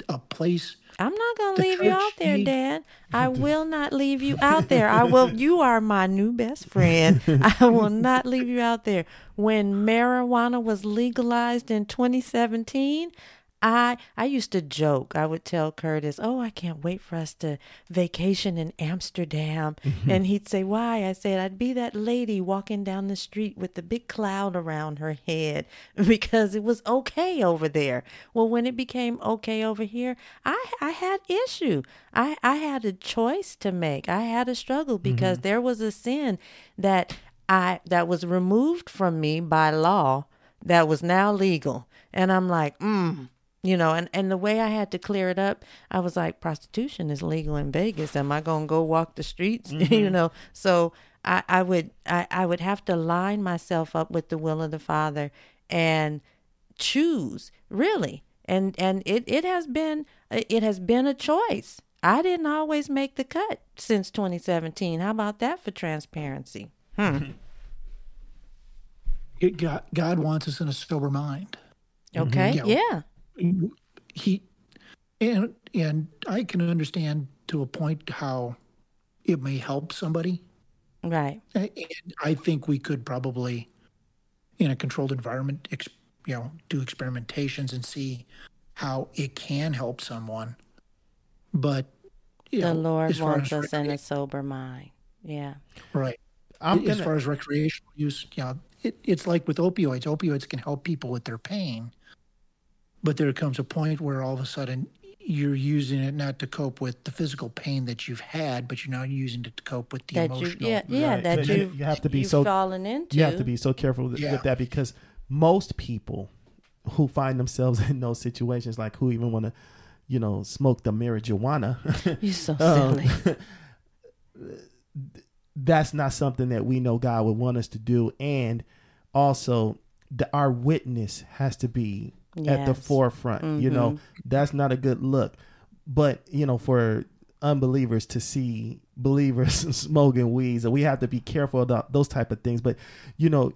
a place I'm not going to leave you out there, needs- Dad. I (laughs) will not leave you out there. I will. You are my new best friend. (laughs) I will not leave you out there. When marijuana was legalized in 2017, I I used to joke. I would tell Curtis, "Oh, I can't wait for us to vacation in Amsterdam." And he'd say, "Why?" I said, "I'd be that lady walking down the street with the big cloud around her head (laughs) because it was okay over there." Well, when it became okay over here, I I had issue. I I had a choice to make. I had a struggle because there was a sin that I that was removed from me by law that was now legal. And I'm like, mm, you know, and, and the way I had to clear it up, I was like, prostitution is legal in Vegas. Am I gonna go walk the streets? (laughs) you mm-hmm. know, so I, I would I, I would have to line myself up with the will of the Father and choose really. And and it, it has been it has been a choice. I didn't always make the cut since 2017. How about that for transparency? Hmm. (laughs) it, God, God wants us in a sober mind. Okay. Mm-hmm. Yeah. Yeah. He and and I can understand to a point how it may help somebody. Right. And I think we could probably, in a controlled environment, ex, you know, do experimentations and see how it can help someone. But you The know, Lord as far wants as us in a sober mind. Yeah. right. I'm as gonna, far as recreational use, you know, it, it's like with opioids. Opioids can help people with their pain, but there comes a point where all of a sudden you're using it not to cope with the physical pain that you've had, but you're now using it to cope with the That you emotional. yeah, yeah, Right. that you you have to be so- fallen into. you have to be so careful with, Yeah. with that because most people who find themselves (laughs) in those situations, like who even want to, you know, smoke the marijuana, (laughs) You're so (laughs) um, silly. that's not something that we know God would want us to do. And also, the, our witness has to be at the Yes. forefront. You know, that's not a good look. But, you know, for unbelievers to see believers (laughs) smoking weeds, we have to be careful about those type of things. But, you know,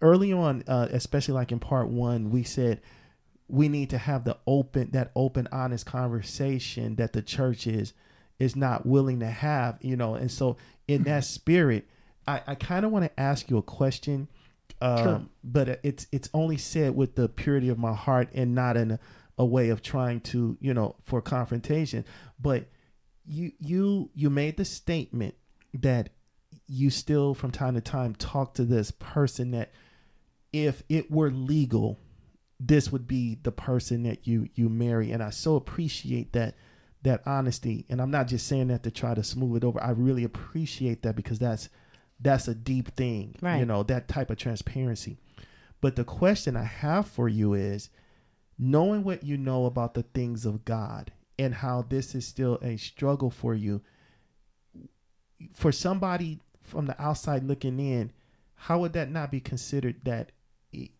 early on, uh, especially like in part one, we said we need to have the open, that open, honest conversation that the church is is not willing to have, you know. And so, in that spirit, I, I kind of want to ask you a question, um, Sure. but it's it's only said with the purity of my heart and not in a, a way of trying to, you know, for confrontation. But you you you made the statement that you still from time to time talk to this person that if it were legal this would be the person that you you marry and i so appreciate that that honesty and i'm not just saying that to try to smooth it over i really appreciate that because that's that's a deep thing you know that type of transparency. But the question i have for you is knowing what you know about the things of god and how this is still a struggle for you for somebody from the outside looking in how would that not be considered that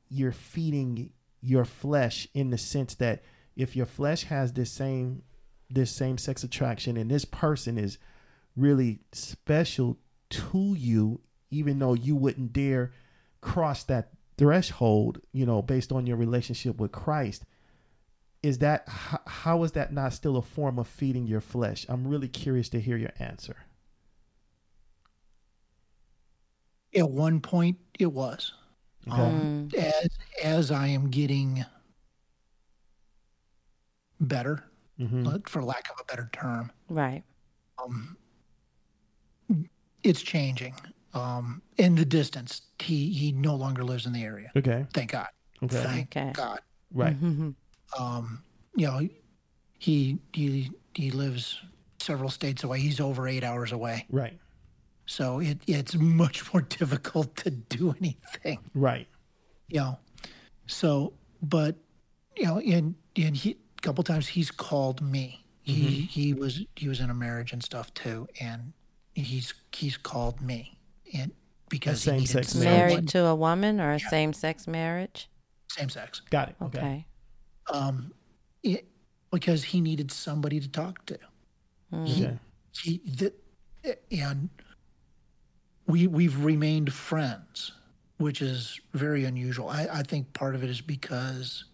you're feeding your flesh in the sense that if your flesh has this same this same sex attraction and this person is really special to you even though you wouldn't dare cross that threshold you know based on your relationship with Christ is that how, how is that not still a form of feeding your flesh i'm really curious to hear your answer At one point, it was. Okay. Um, as as I am getting better, Mhm. but for lack of a better term, Right. um, it's changing. Um, in the distance, he he no longer lives in the area. okay Thank God. okay Thank Okay. God. right Mhm. Um, you know, he he he lives several states away. He's over eight hours away, right so it it's much more (laughs) difficult to do anything. right you know so but you know and and he a couple times he's called me he he was he was in a marriage and stuff too and he's he's called me and because he needed same-sex someone- Married to a woman or a same sex marriage? same sex. Got it. Okay, Okay. um it, because he needed somebody to talk to. He, Okay. he the, and we we've remained friends which is very unusual. I, I think part of it is because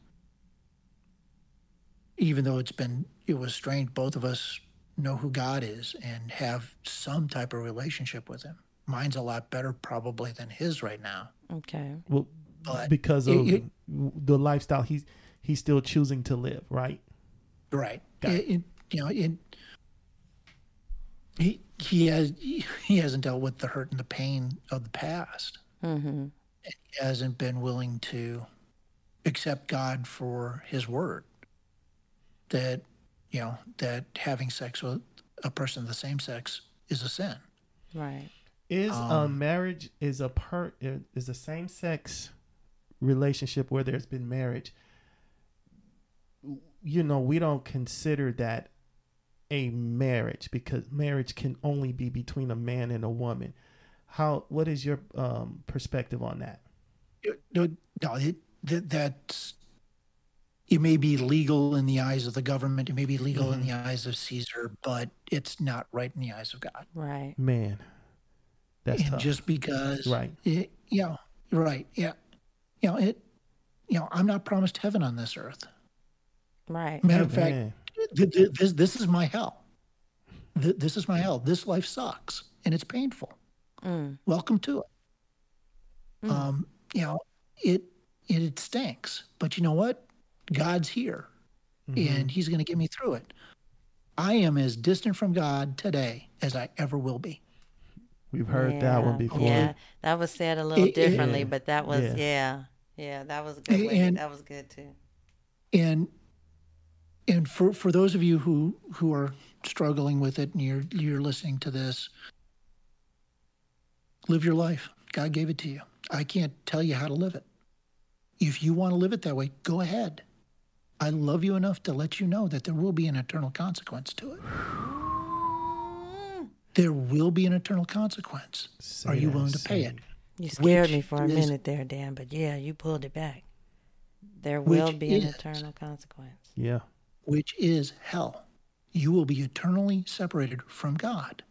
even though it's been it was strange both of us know who god is and have some type of relationship with him mine's a lot better probably than his right now Okay. well But because of it- the lifestyle he's he's still choosing to live right Right. Got It, it- you know, it, he he has he hasn't dealt with the hurt and the pain of the past. Mm-hmm. He hasn't been willing to accept God for His word. That you know that having sex with a person of the same sex is a sin. Right. is a Um, marriage is a per is a same sex relationship where there's been marriage you know we don't consider that a marriage because marriage can only be between a man and a woman how what is your um perspective on that No, no, it, that that's it may be legal in the eyes of the government. It may be legal in the eyes of Caesar, but it's not right in the eyes of God. Right. man that's and tough just because Right. it, yeah right yeah you know it you know i'm not promised heaven on this earth Right. matter of fact th- th- this, this is my hell Th- this is my hell this life sucks and it's painful Mm. welcome to it um you know it it, it stinks but you know what god's here Mm-hmm. and he's going to get me through it i am as distant from god today as i ever will be we've heard that one before Yeah, that was said a little It- it- differently, Yeah, but that was yeah. yeah, yeah, that was a good. way. And- that was good too. and and for for those of you who who are struggling with it and you're you're listening to this live your life god gave it to you i can't tell you how to live it if you want to live it that way go ahead i love you enough to let you know that there will be an eternal consequence to it there will be an eternal consequence Say are you willing to pay it You scared Which me for a is- minute there, Dan, but yeah, you pulled it back. There will be an is- eternal consequence. yeah which is hell. You will be eternally separated from God.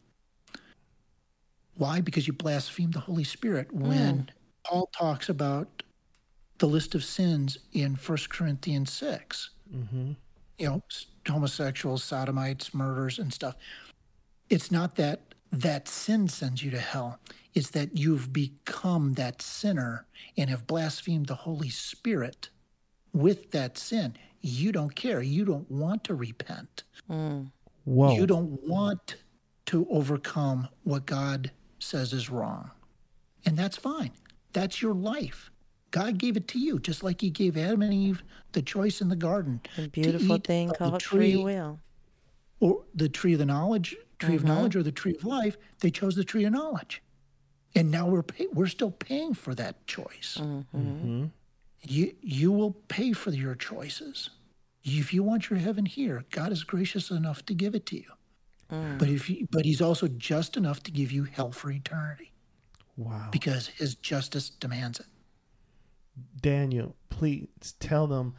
Why? Because you blaspheme the Holy Spirit. When hmm. Paul talks about the list of sins in 1 Corinthians 6, mm-hmm. you know, homosexuals, sodomites, murders, and stuff, it's not that that sin sends you to hell. It's that you've become that sinner and have blasphemed the Holy Spirit with that sin. You don't care. You don't want to repent. Mm. whoa You don't want to overcome what God says is wrong. And that's fine. That's your life. God gave it to you, just like He gave Adam and Eve the choice in the garden. A to beautiful eat thing of the called free tree will. Or the tree of the knowledge, tree of Mhm. knowledge, or the tree of life. They chose the tree of knowledge, and now we're pay- we're still paying for that choice. Mm-hmm. You you will pay for your choices. If you want your heaven here, God is gracious enough to give it to you. Mm. But if you, but He's also just enough to give you hell for eternity Wow. because His justice demands it. Daniel, please tell them,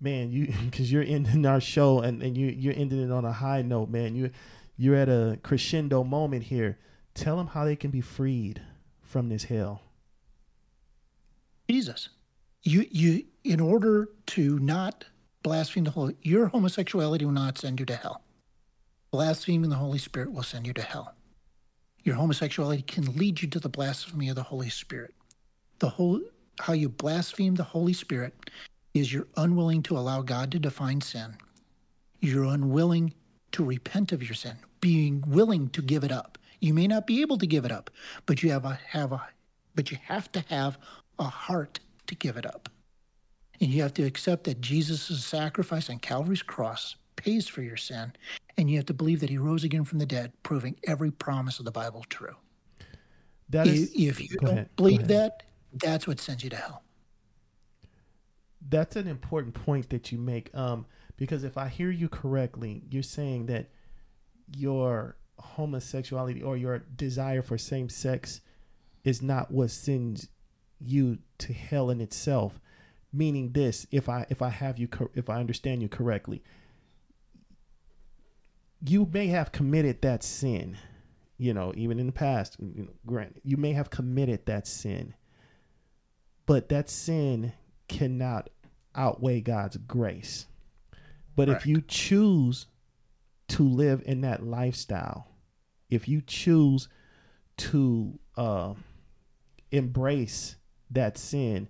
man, you (laughs) because you're ending our show and, and you you're ending it on a high note, man. You you're at a crescendo moment here. Tell them how they can be freed from this hell. Jesus, you you in order to not blaspheme the Holy, your homosexuality will not send you to hell. Blaspheming the Holy Spirit will send you to hell. Your homosexuality can lead you to the blasphemy of the Holy Spirit. The whole how you blaspheme the Holy Spirit is you're unwilling to allow God to define sin. You're unwilling to repent of your sin, being willing to give it up. You may not be able to give it up, but you have a have a but you have to have a heart to give it up. And you have to accept that Jesus' sacrifice on Calvary's cross pays for your sin. And you have to believe that he rose again from the dead, proving every promise of the Bible true. That is if, you don't ahead, believe that, that's what sends you to hell. that's an important point that you make um because if i hear you correctly you're saying that your homosexuality or your desire for same sex is not what sends you to hell in itself meaning this if i if i have you cor- if i understand you correctly you may have committed that sin you know even in the past you know granted you may have committed that sin but that sin cannot outweigh God's grace. But if you choose to live in that lifestyle, if you choose to uh, embrace that sin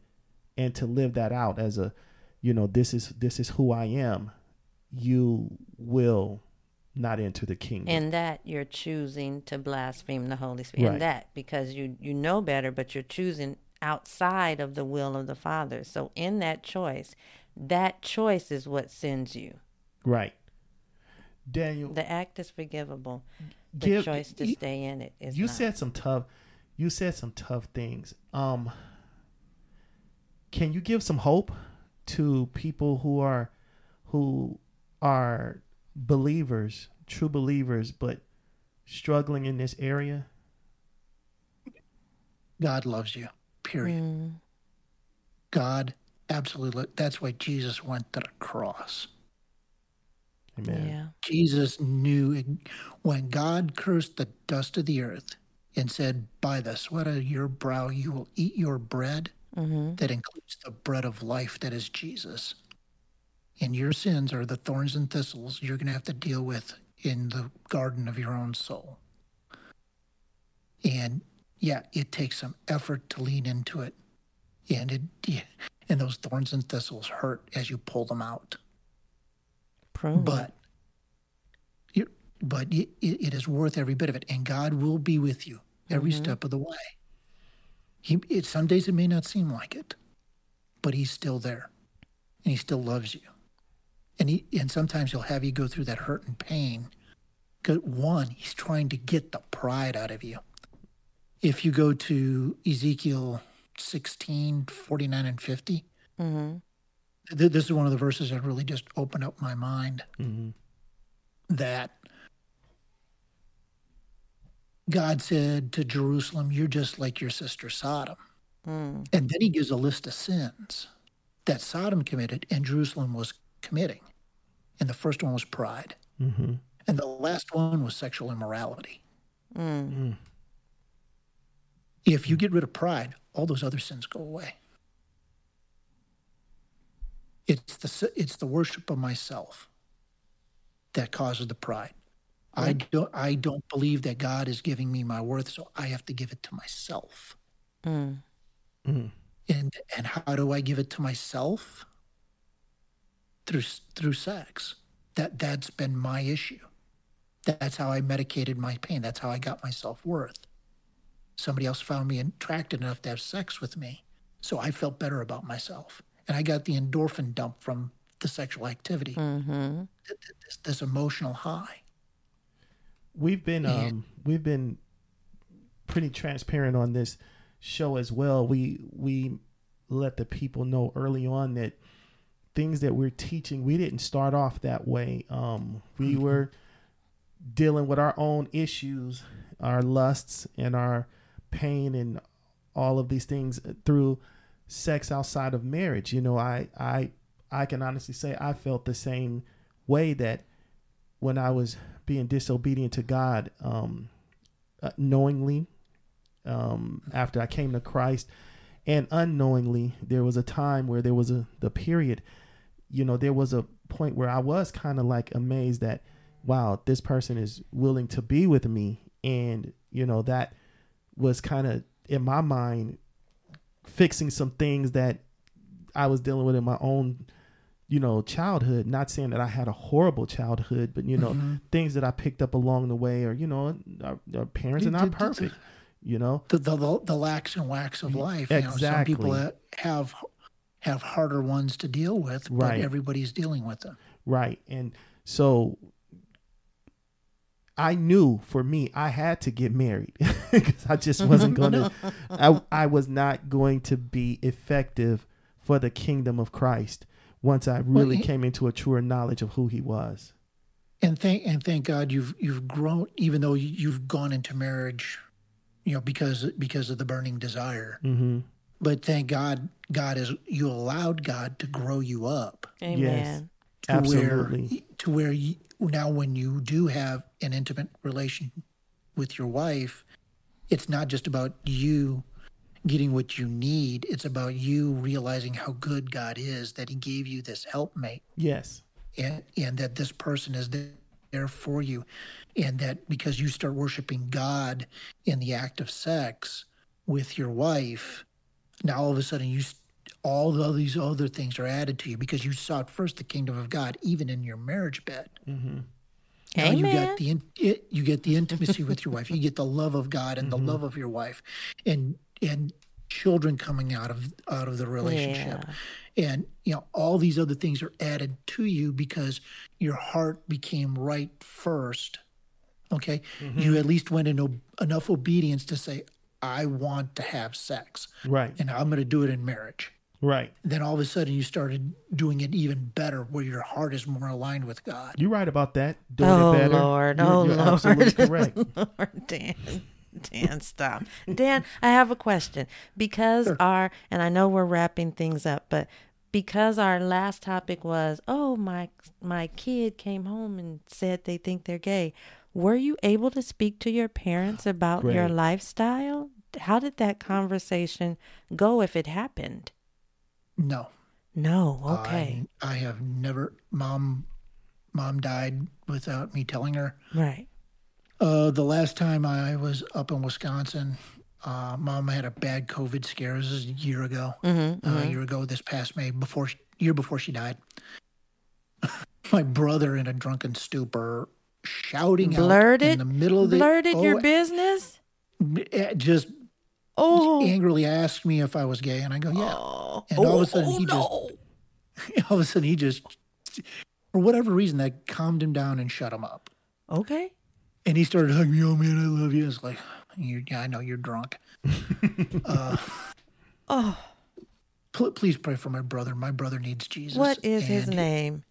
and to live that out as a, you know, this is this is who I am, you will not enter the kingdom. And that you're choosing to blaspheme the Holy Spirit. Right. In that because you you know better, but you're choosing outside of the will of the Father. So in that choice, that choice is what sends you. right. Daniel, The act is forgivable. The Give- choice to you- stay in it is you not. said some tough you said some tough things um can you give some hope to people who are who are believers true believers but struggling in this area God loves you, period. Mm, God absolutely, that's why Jesus went to the cross. amen yeah. Jesus knew when God cursed the dust of the earth and said, By the sweat of your brow you will eat your bread, hmm that includes the bread of life that is Jesus. And your sins are the thorns and thistles you're going to have to deal with in the garden of your own soul. And yeah, it takes some effort to lean into it. And it yeah, and those thorns and thistles hurt as you pull them out. Prune. But you but it, it is worth every bit of it. And God will be with you every Mhm. step of the way. He it, some days it may not seem like it, but he's still there. And he still loves you. And he and sometimes he'll have you go through that hurt and pain. Cause one, he's trying to get the pride out of you. If you go to Ezekiel 16, 49 and 50, hmm th- this is one of the verses that really just opened up my mind hmm that God said to Jerusalem, You're just like your sister Sodom. Mm. And then he gives a list of sins that Sodom committed and Jerusalem was committing. And the first one was pride. hmm And the last one was sexual immorality. Mm. Mm. If you get rid of pride, all those other sins go away. It's the it's the worship of myself that causes the pride. I don't I don't believe that God is giving me my worth, so I have to give it to myself. Mm. Mm. And and how do I give it to myself? Through through sex. That that's been my issue. That's how I medicated my pain. That's how I got my self worth. Somebody else found me attractive enough to have sex with me. So I felt better about myself. And I got the endorphin dump from the sexual activity, Mm-hmm. this, this emotional high. we've been Yeah. um we've been pretty transparent on this show as well. We we let the people know early on that things that we're teaching, we didn't start off that way. Um we were dealing with our own issues, our lusts and our pain and all of these things through sex outside of marriage. You know, I I I can honestly say I felt the same way that when I was being disobedient to God, um, uh, knowingly, um, after I came to Christ, and unknowingly, there was a time where there was a the period, you know, there was a point where I was kind of like amazed that, wow, this person is willing to be with me, and you know that was kind of in my mind fixing some things that I was dealing with in my own you know childhood not saying that i had a horrible childhood but you know Mhm. things that i picked up along the way or you know our, our parents are not perfect you know The, the, the, the lax and wax of life. You know, some people have have harder ones to deal with, but Right. everybody's dealing with them. right and so i knew for me i had to get married (laughs) because i just (laughs) wasn't going to I, I was not going to be effective for the kingdom of christ once i really he- came into a truer knowledge of who he was and thank and thank God you've you've grown even though you- you've gone into marriage, you know because because of the burning desire. mm-hmm. But thank God God is you allowed God to grow you up Amen. To Absolutely. where to where you, now when you do have an intimate relation with your wife, it's not just about you getting what you need. It's about you realizing how good God is that He gave you this helpmate yes and, and that this person is there for you and that because you start worshiping god in the act of sex with your wife now all of a sudden you all of these other things are added to you because you sought first the kingdom of god even in your marriage bed. Mm-hmm. now you get the in, it, you get the intimacy with your wife. You get the love of god and the love of your wife and and children coming out of out of the relationship. And you know all these other things are added to you because your heart became right first okay? You at least went in o- enough obedience to say i want to have sex right. and i'm going to do it in marriage right then all of a sudden you started doing it even better where your heart is more aligned with god You're right about that. Doing Oh it better. Lord! You're, oh you're Lord! absolutely (laughs) correct. Lord, Dan, Dan, stop. Dan, I have a question because our and I know we're wrapping things up, but because our last topic was, oh my my kid came home and said they think they're gay. Were you able to speak to your parents about your lifestyle? How did that conversation go if it happened? No No. Okay. I, I have never mom mom died without me telling her right. Uh, the last time I was up in Wisconsin, uh, mom had a bad COVID scare. This is a year ago. Mm-hmm, Uh, a year ago this past May, before she, year before she died. (laughs) My brother in a drunken stupor, shouting out Blurted. in the middle of the Blurted your oh, business. eh, just Oh. angrily asked me if I was gay, and I go, yeah. Oh. And all of a sudden Oh, he just, (laughs) all of a sudden he just, for whatever reason, that calmed him down and shut him up. Okay. And he started hugging me. Oh man, I love you. It's like, you, yeah, I know you're drunk. (laughs) uh, Oh, pl- please pray for my brother. My brother needs Jesus. what is his name?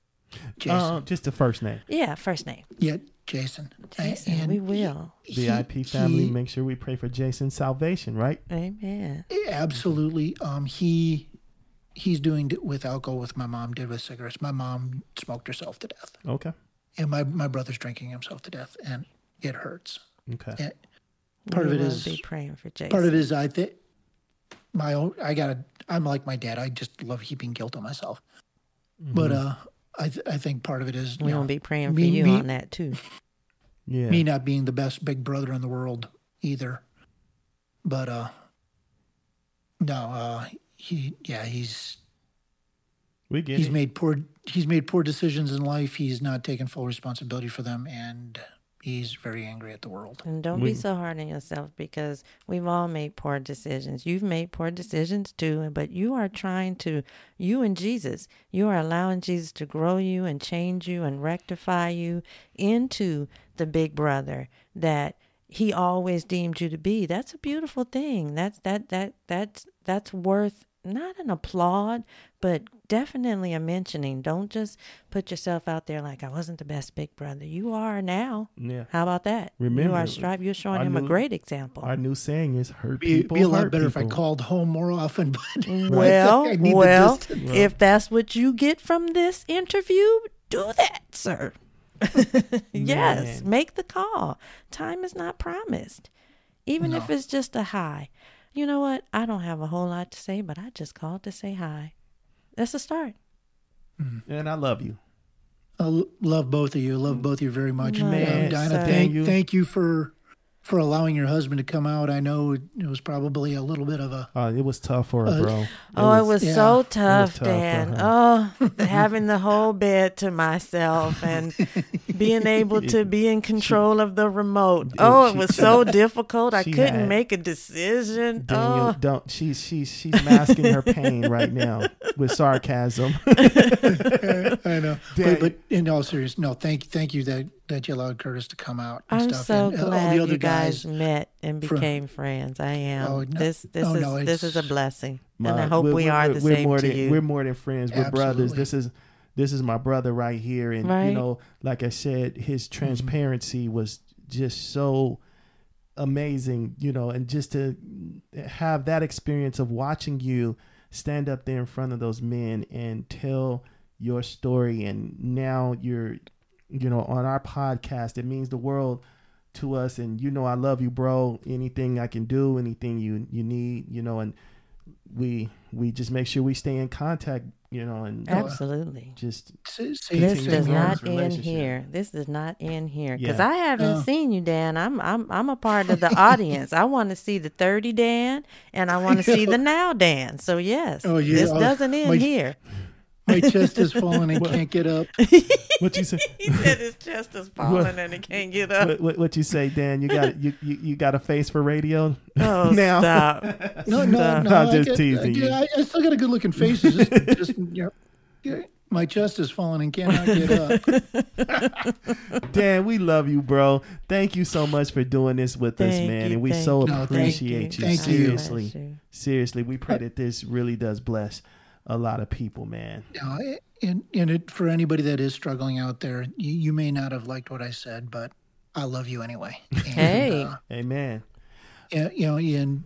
Jason. Uh, just the first name. Yeah, first name. yeah, Jason. Jason, and we will. he- BIP family. he- make sure we pray for Jason's salvation. Right. Amen. absolutely. Um, he he's doing it with alcohol with my mom did with cigarettes. My mom smoked herself to death, Okay. and my my brother's drinking himself to death, and it hurts. Okay. And part we of it will is be praying for Jason. part of it is I think my own. I gotta. I'm like my dad. I just love heaping guilt on myself. But uh, I th- I think part of it is we know, will be praying for you me- on that too. Yeah. me not being the best big brother in the world either. But uh no, uh he yeah, he's we get he's it. made poor he's made poor decisions in life. He's not taken full responsibility for them and he's very angry at the world. And don't We- be so hard on yourself because we've all made poor decisions. You've made poor decisions too, but you are trying to, you and Jesus, you are allowing Jesus to grow you and change you and rectify you into the big brother that he always deemed you to be. That's a beautiful thing. That's that that that's that's worth not an applaud, but definitely a mentioning. Don't just put yourself out there like I wasn't the best big brother. You are now. Yeah. How about that? Remember, you are strive. You're showing our him a great example. Our new saying is hurt Be, people. be a lot hurt better if I called home more often, (laughs) but well, I need well, distance. if that's what you get from this interview, do that, sir. (laughs) yes, Man. make the call. Time is not promised, even if it's just a hi. You know what? I don't have a whole lot to say, but I just called to say hi. That's a start. And I love you. I love both of you. I love both of you very much. Man, Um, Dinah, sir. thank you. thank you for for allowing your husband to come out. I know it was probably a little bit of a Uh, it was tough for her, Uh, bro. oh, it was yeah, so it was tough, tough Dan. Oh, (laughs) having the whole bed to myself and (laughs) being able to be in control of the remote. Oh, it was so difficult. I couldn't had- make a decision. Daniel, Oh, don't. She's she's she's masking her pain right now with sarcasm. (laughs) I know. But, but in all seriousness, no, thank thank you that that you allowed Curtis to come out. And I'm stuff. so and, uh, glad all the other you guys, guys. met and from- became friends. I am. Oh, no- this this oh, is no, this is a blessing, My- and I hope we're- we we're- are we're- the we're same more to than, you. We're more than friends. We're brothers. This is this is my brother right here, and Right. you know, like I said, his Mm-hmm. transparency was just so amazing. You know, and just to have that experience of watching you stand up there in front of those men and tell your story, and now you're, you know, on our podcast. It means the world to us and you know I love you bro anything I can do anything you you need you know and we we just make sure we stay in contact you know and Absolutely. just S- same- This continue does not this end here. This does not end here because Yeah. I haven't No. seen you, Dan. I'm I'm I'm a part of the audience. I want to see the thirty Dan, and I want to see the (laughs) now Dan. So yes, Oh, yeah. this Oh, doesn't end my- here. My chest is (laughs) falling and can't get up. what you say He said his chest is falling and he can't get up. what, what, what you say Dan you got you, you you got a face for radio Oh, (laughs) now stop! No, no, Stop. no. I'm just get- teasing I, get- you. I, I still got a good looking face. It's just, (laughs) just you know, yeah, my chest is falling and cannot get up. Dan we love you bro thank you so much for doing this with us man you, and we so you, No, thank appreciate you, you. Thank seriously you. seriously we pray that this really does bless a lot of people man You know, and and it, for anybody that is struggling out there, you, you may not have liked what I said, but I love you anyway. (laughs) And, Hey. uh, amen Yeah, you know, and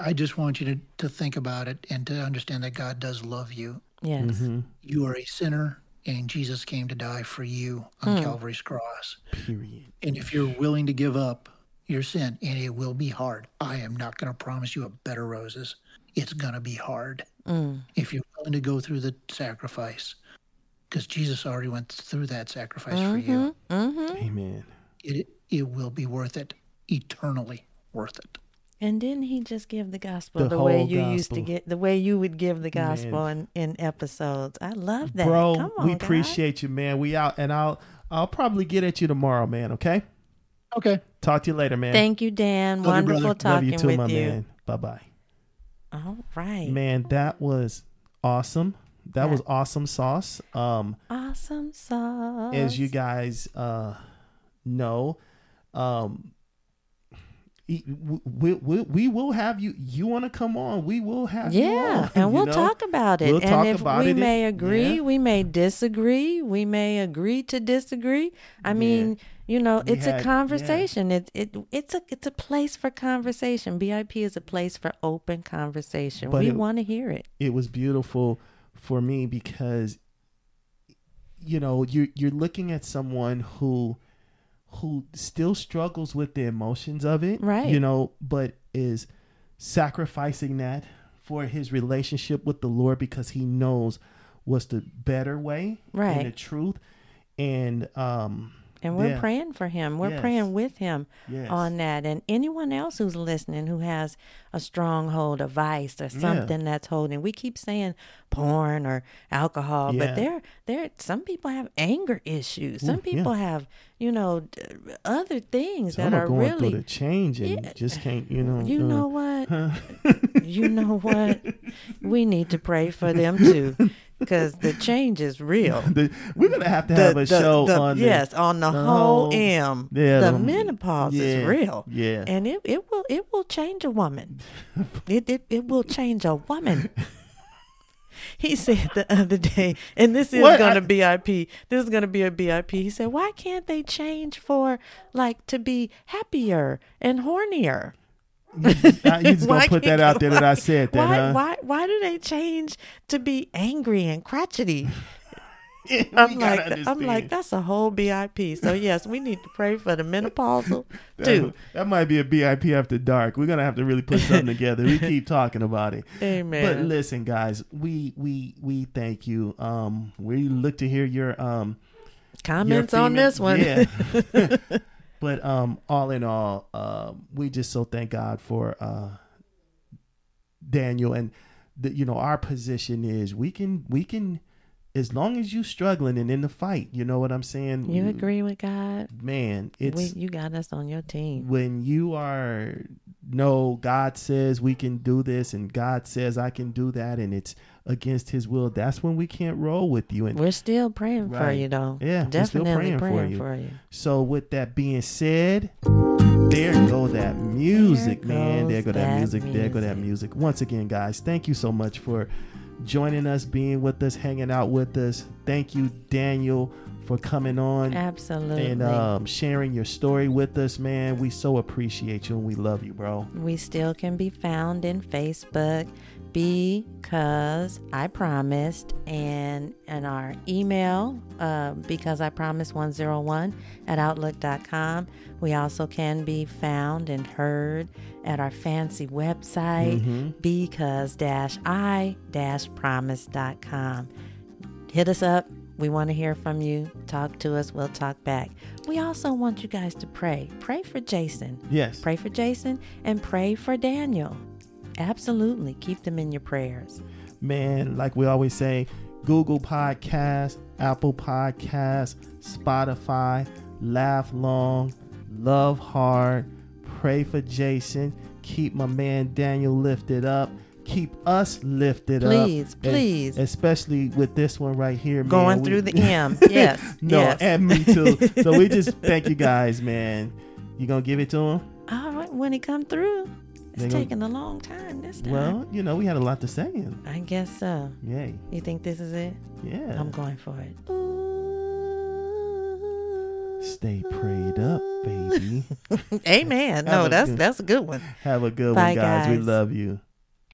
I just want you to, to think about it and to understand that God does love you. Yes. Mm-hmm. You are a sinner, and Jesus came to die for you on Calvary's cross. period And if you're willing to give up your sin, and it will be hard, I am not going to promise you a bed of roses. It's going to be hard. Mm. If you're willing to go through the sacrifice, because Jesus already went through that sacrifice for you, Mm-hmm. amen it, it will be worth it, eternally worth it. And didn't he just give the gospel The the, way whole you used to get the way you would give the gospel in, in episodes? I love that. Bro, Come on, we God. appreciate you, man. We out and I'll I'll probably get at you tomorrow, man, okay? Okay. Talk to you later, man. Thank you, Dan. Love you, Wonderful. Love talking you too, with my you. man. Bye bye. All right. Man, that was awesome. That Yeah. was awesome sauce. Um Awesome sauce. as you guys uh know, um we, we, we will have you you want to come on we will have you Yeah, and (laughs) you we'll know? talk about it. We'll and talk if we it. may agree, Yeah. we may disagree, we may agree to disagree. I mean, you know, We it's had- a yeah. conversation. It it it's a it's a place for conversation. BIP is a place for open conversation. But we want to hear it. it was beautiful for me because you know you're you're looking at someone who who still struggles with the emotions of it Right. you know but is sacrificing that for his relationship with the lord because he knows what's the better way and the truth and um And we're Yeah. praying for him. We're Yes. praying with him Yes. on that. And anyone else who's listening who has a stronghold, a vice, or something that's holding. We keep saying porn or alcohol, Yeah. but there, there. Some people have anger issues. Some Ooh, yeah. people have, you know, d- other things Some that are are going really. through the change and Yeah. just can't, you know. You uh, know what? you know what? (laughs) We need to pray for them too, because the change is real. (laughs) the- we're gonna have to have The- a the- show on the- yes on the, whole whole- M. Yeah, the menopause yeah, is real. yeah. and it, it will it will change a woman. (laughs) it, it it will change a woman. He said the other day, and this is What? going I- to BIP. This is going to be a BIP. He said, "Why can't they change for like to be happier and hornier?" Uh, you just (laughs) gonna put that out there that I said that, why, huh? Why why do they change to be angry and crotchety? (laughs) (laughs) I'm like, I'm like, that's a whole BIP. So yes, we need to pray for the menopausal That- too. That might be a BIP after dark. We're gonna have to really put something together. We keep talking about it. Amen. But listen, guys, we we we thank you. Um, we look to hear your um your Comments on this one. Yeah. But um, all in all, uh, we just so thank God for uh Daniel and the, you know our position is we can we can as long as you struggling and in the fight, you know what I'm saying. you agree with God? man? It's we, you got us on your team. when you are no god says we can do this and god says i can do that and it's against his will that's when we can't roll with you and We're still praying for you, though. Yeah, we're still definitely praying for you. for you. so with that being said there go that music There man there go that, that music. there go that music. music once again guys thank you so much for joining us being with us hanging out with us thank you daniel for coming on Absolutely. and um, sharing your story with us man we so appreciate you and we love you bro we still can be found in Facebook because I promised and and our email uh, because I promised 101 at outlook.com. We also can be found and heard at our fancy website because dash I dash promise.com. Hit us up. We want to hear from you. Talk to us. We'll talk back. We also want you guys to pray. Pray for Jason. yes Pray for Jason and pray for Daniel. Absolutely. Keep them in your prayers. man, like we always say, Google Podcast, Apple Podcast, Spotify, Laugh Long, Love Hard, Pray for Jason, keep my man Daniel lifted up, keep us lifted Please, up. Please, please. especially with this one right here, man, Going we- through the (laughs) M. Yes. (laughs) no, yes. and me too. so we just (laughs) thank you guys, man. You gonna give it to him? All right. When he come through, it's gonna- taking a long time this time. Well, you know, we had a lot to say. And I guess so. yay, You think this is it? yeah. I'm going for it. Stay prayed up, baby. (laughs) Amen. No, a that's good- that's a good one. Have a good Bye, one, guys. We love you.